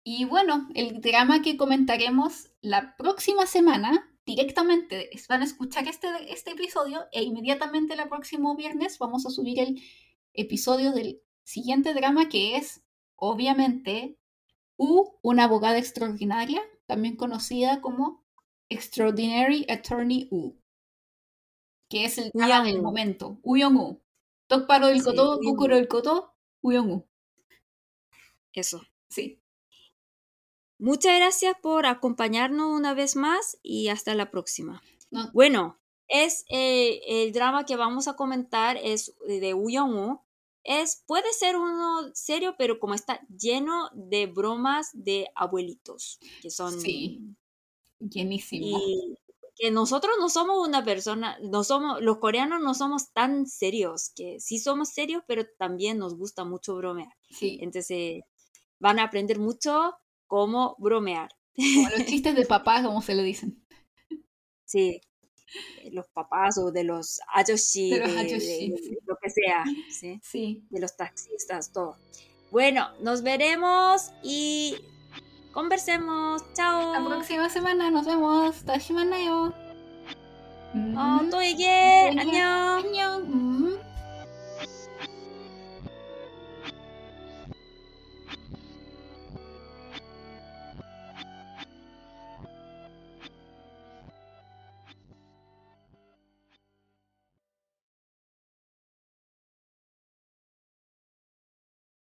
Y bueno, el drama que comentaremos la próxima semana, directamente van a escuchar este, este episodio e inmediatamente el próximo viernes vamos a subir el episodio del siguiente drama que es, obviamente, U, una abogada extraordinaria, también conocida como Extraordinary Attorney U, que es el drama del momento, Uyong-u. Tokparo del Koto. Kukuro del Koto, Uyong-u. Eso. Sí. Muchas gracias por acompañarnos una vez más y hasta la próxima. No, Bueno, es eh, el drama que vamos a comentar es de Woo. Es puede ser uno serio, pero como está lleno de bromas de abuelitos, que son Sí. llenísimo. y que nosotros no somos una persona, no somos los coreanos no somos tan serios, que sí somos serios, pero también nos gusta mucho bromear. Sí. Entonces, van a aprender mucho cómo bromear. Como los chistes de papá, como se le dicen. Sí, eh, los papás o de los ayoshi, de, los ayoshi. Lo que sea, ¿sí? ¿sí? de los taxistas, todo. Bueno, nos veremos y conversemos. Chao. La próxima semana nos vemos. Tashimanayo. Oh, mm-hmm. todo bien. Año. Mm-hmm.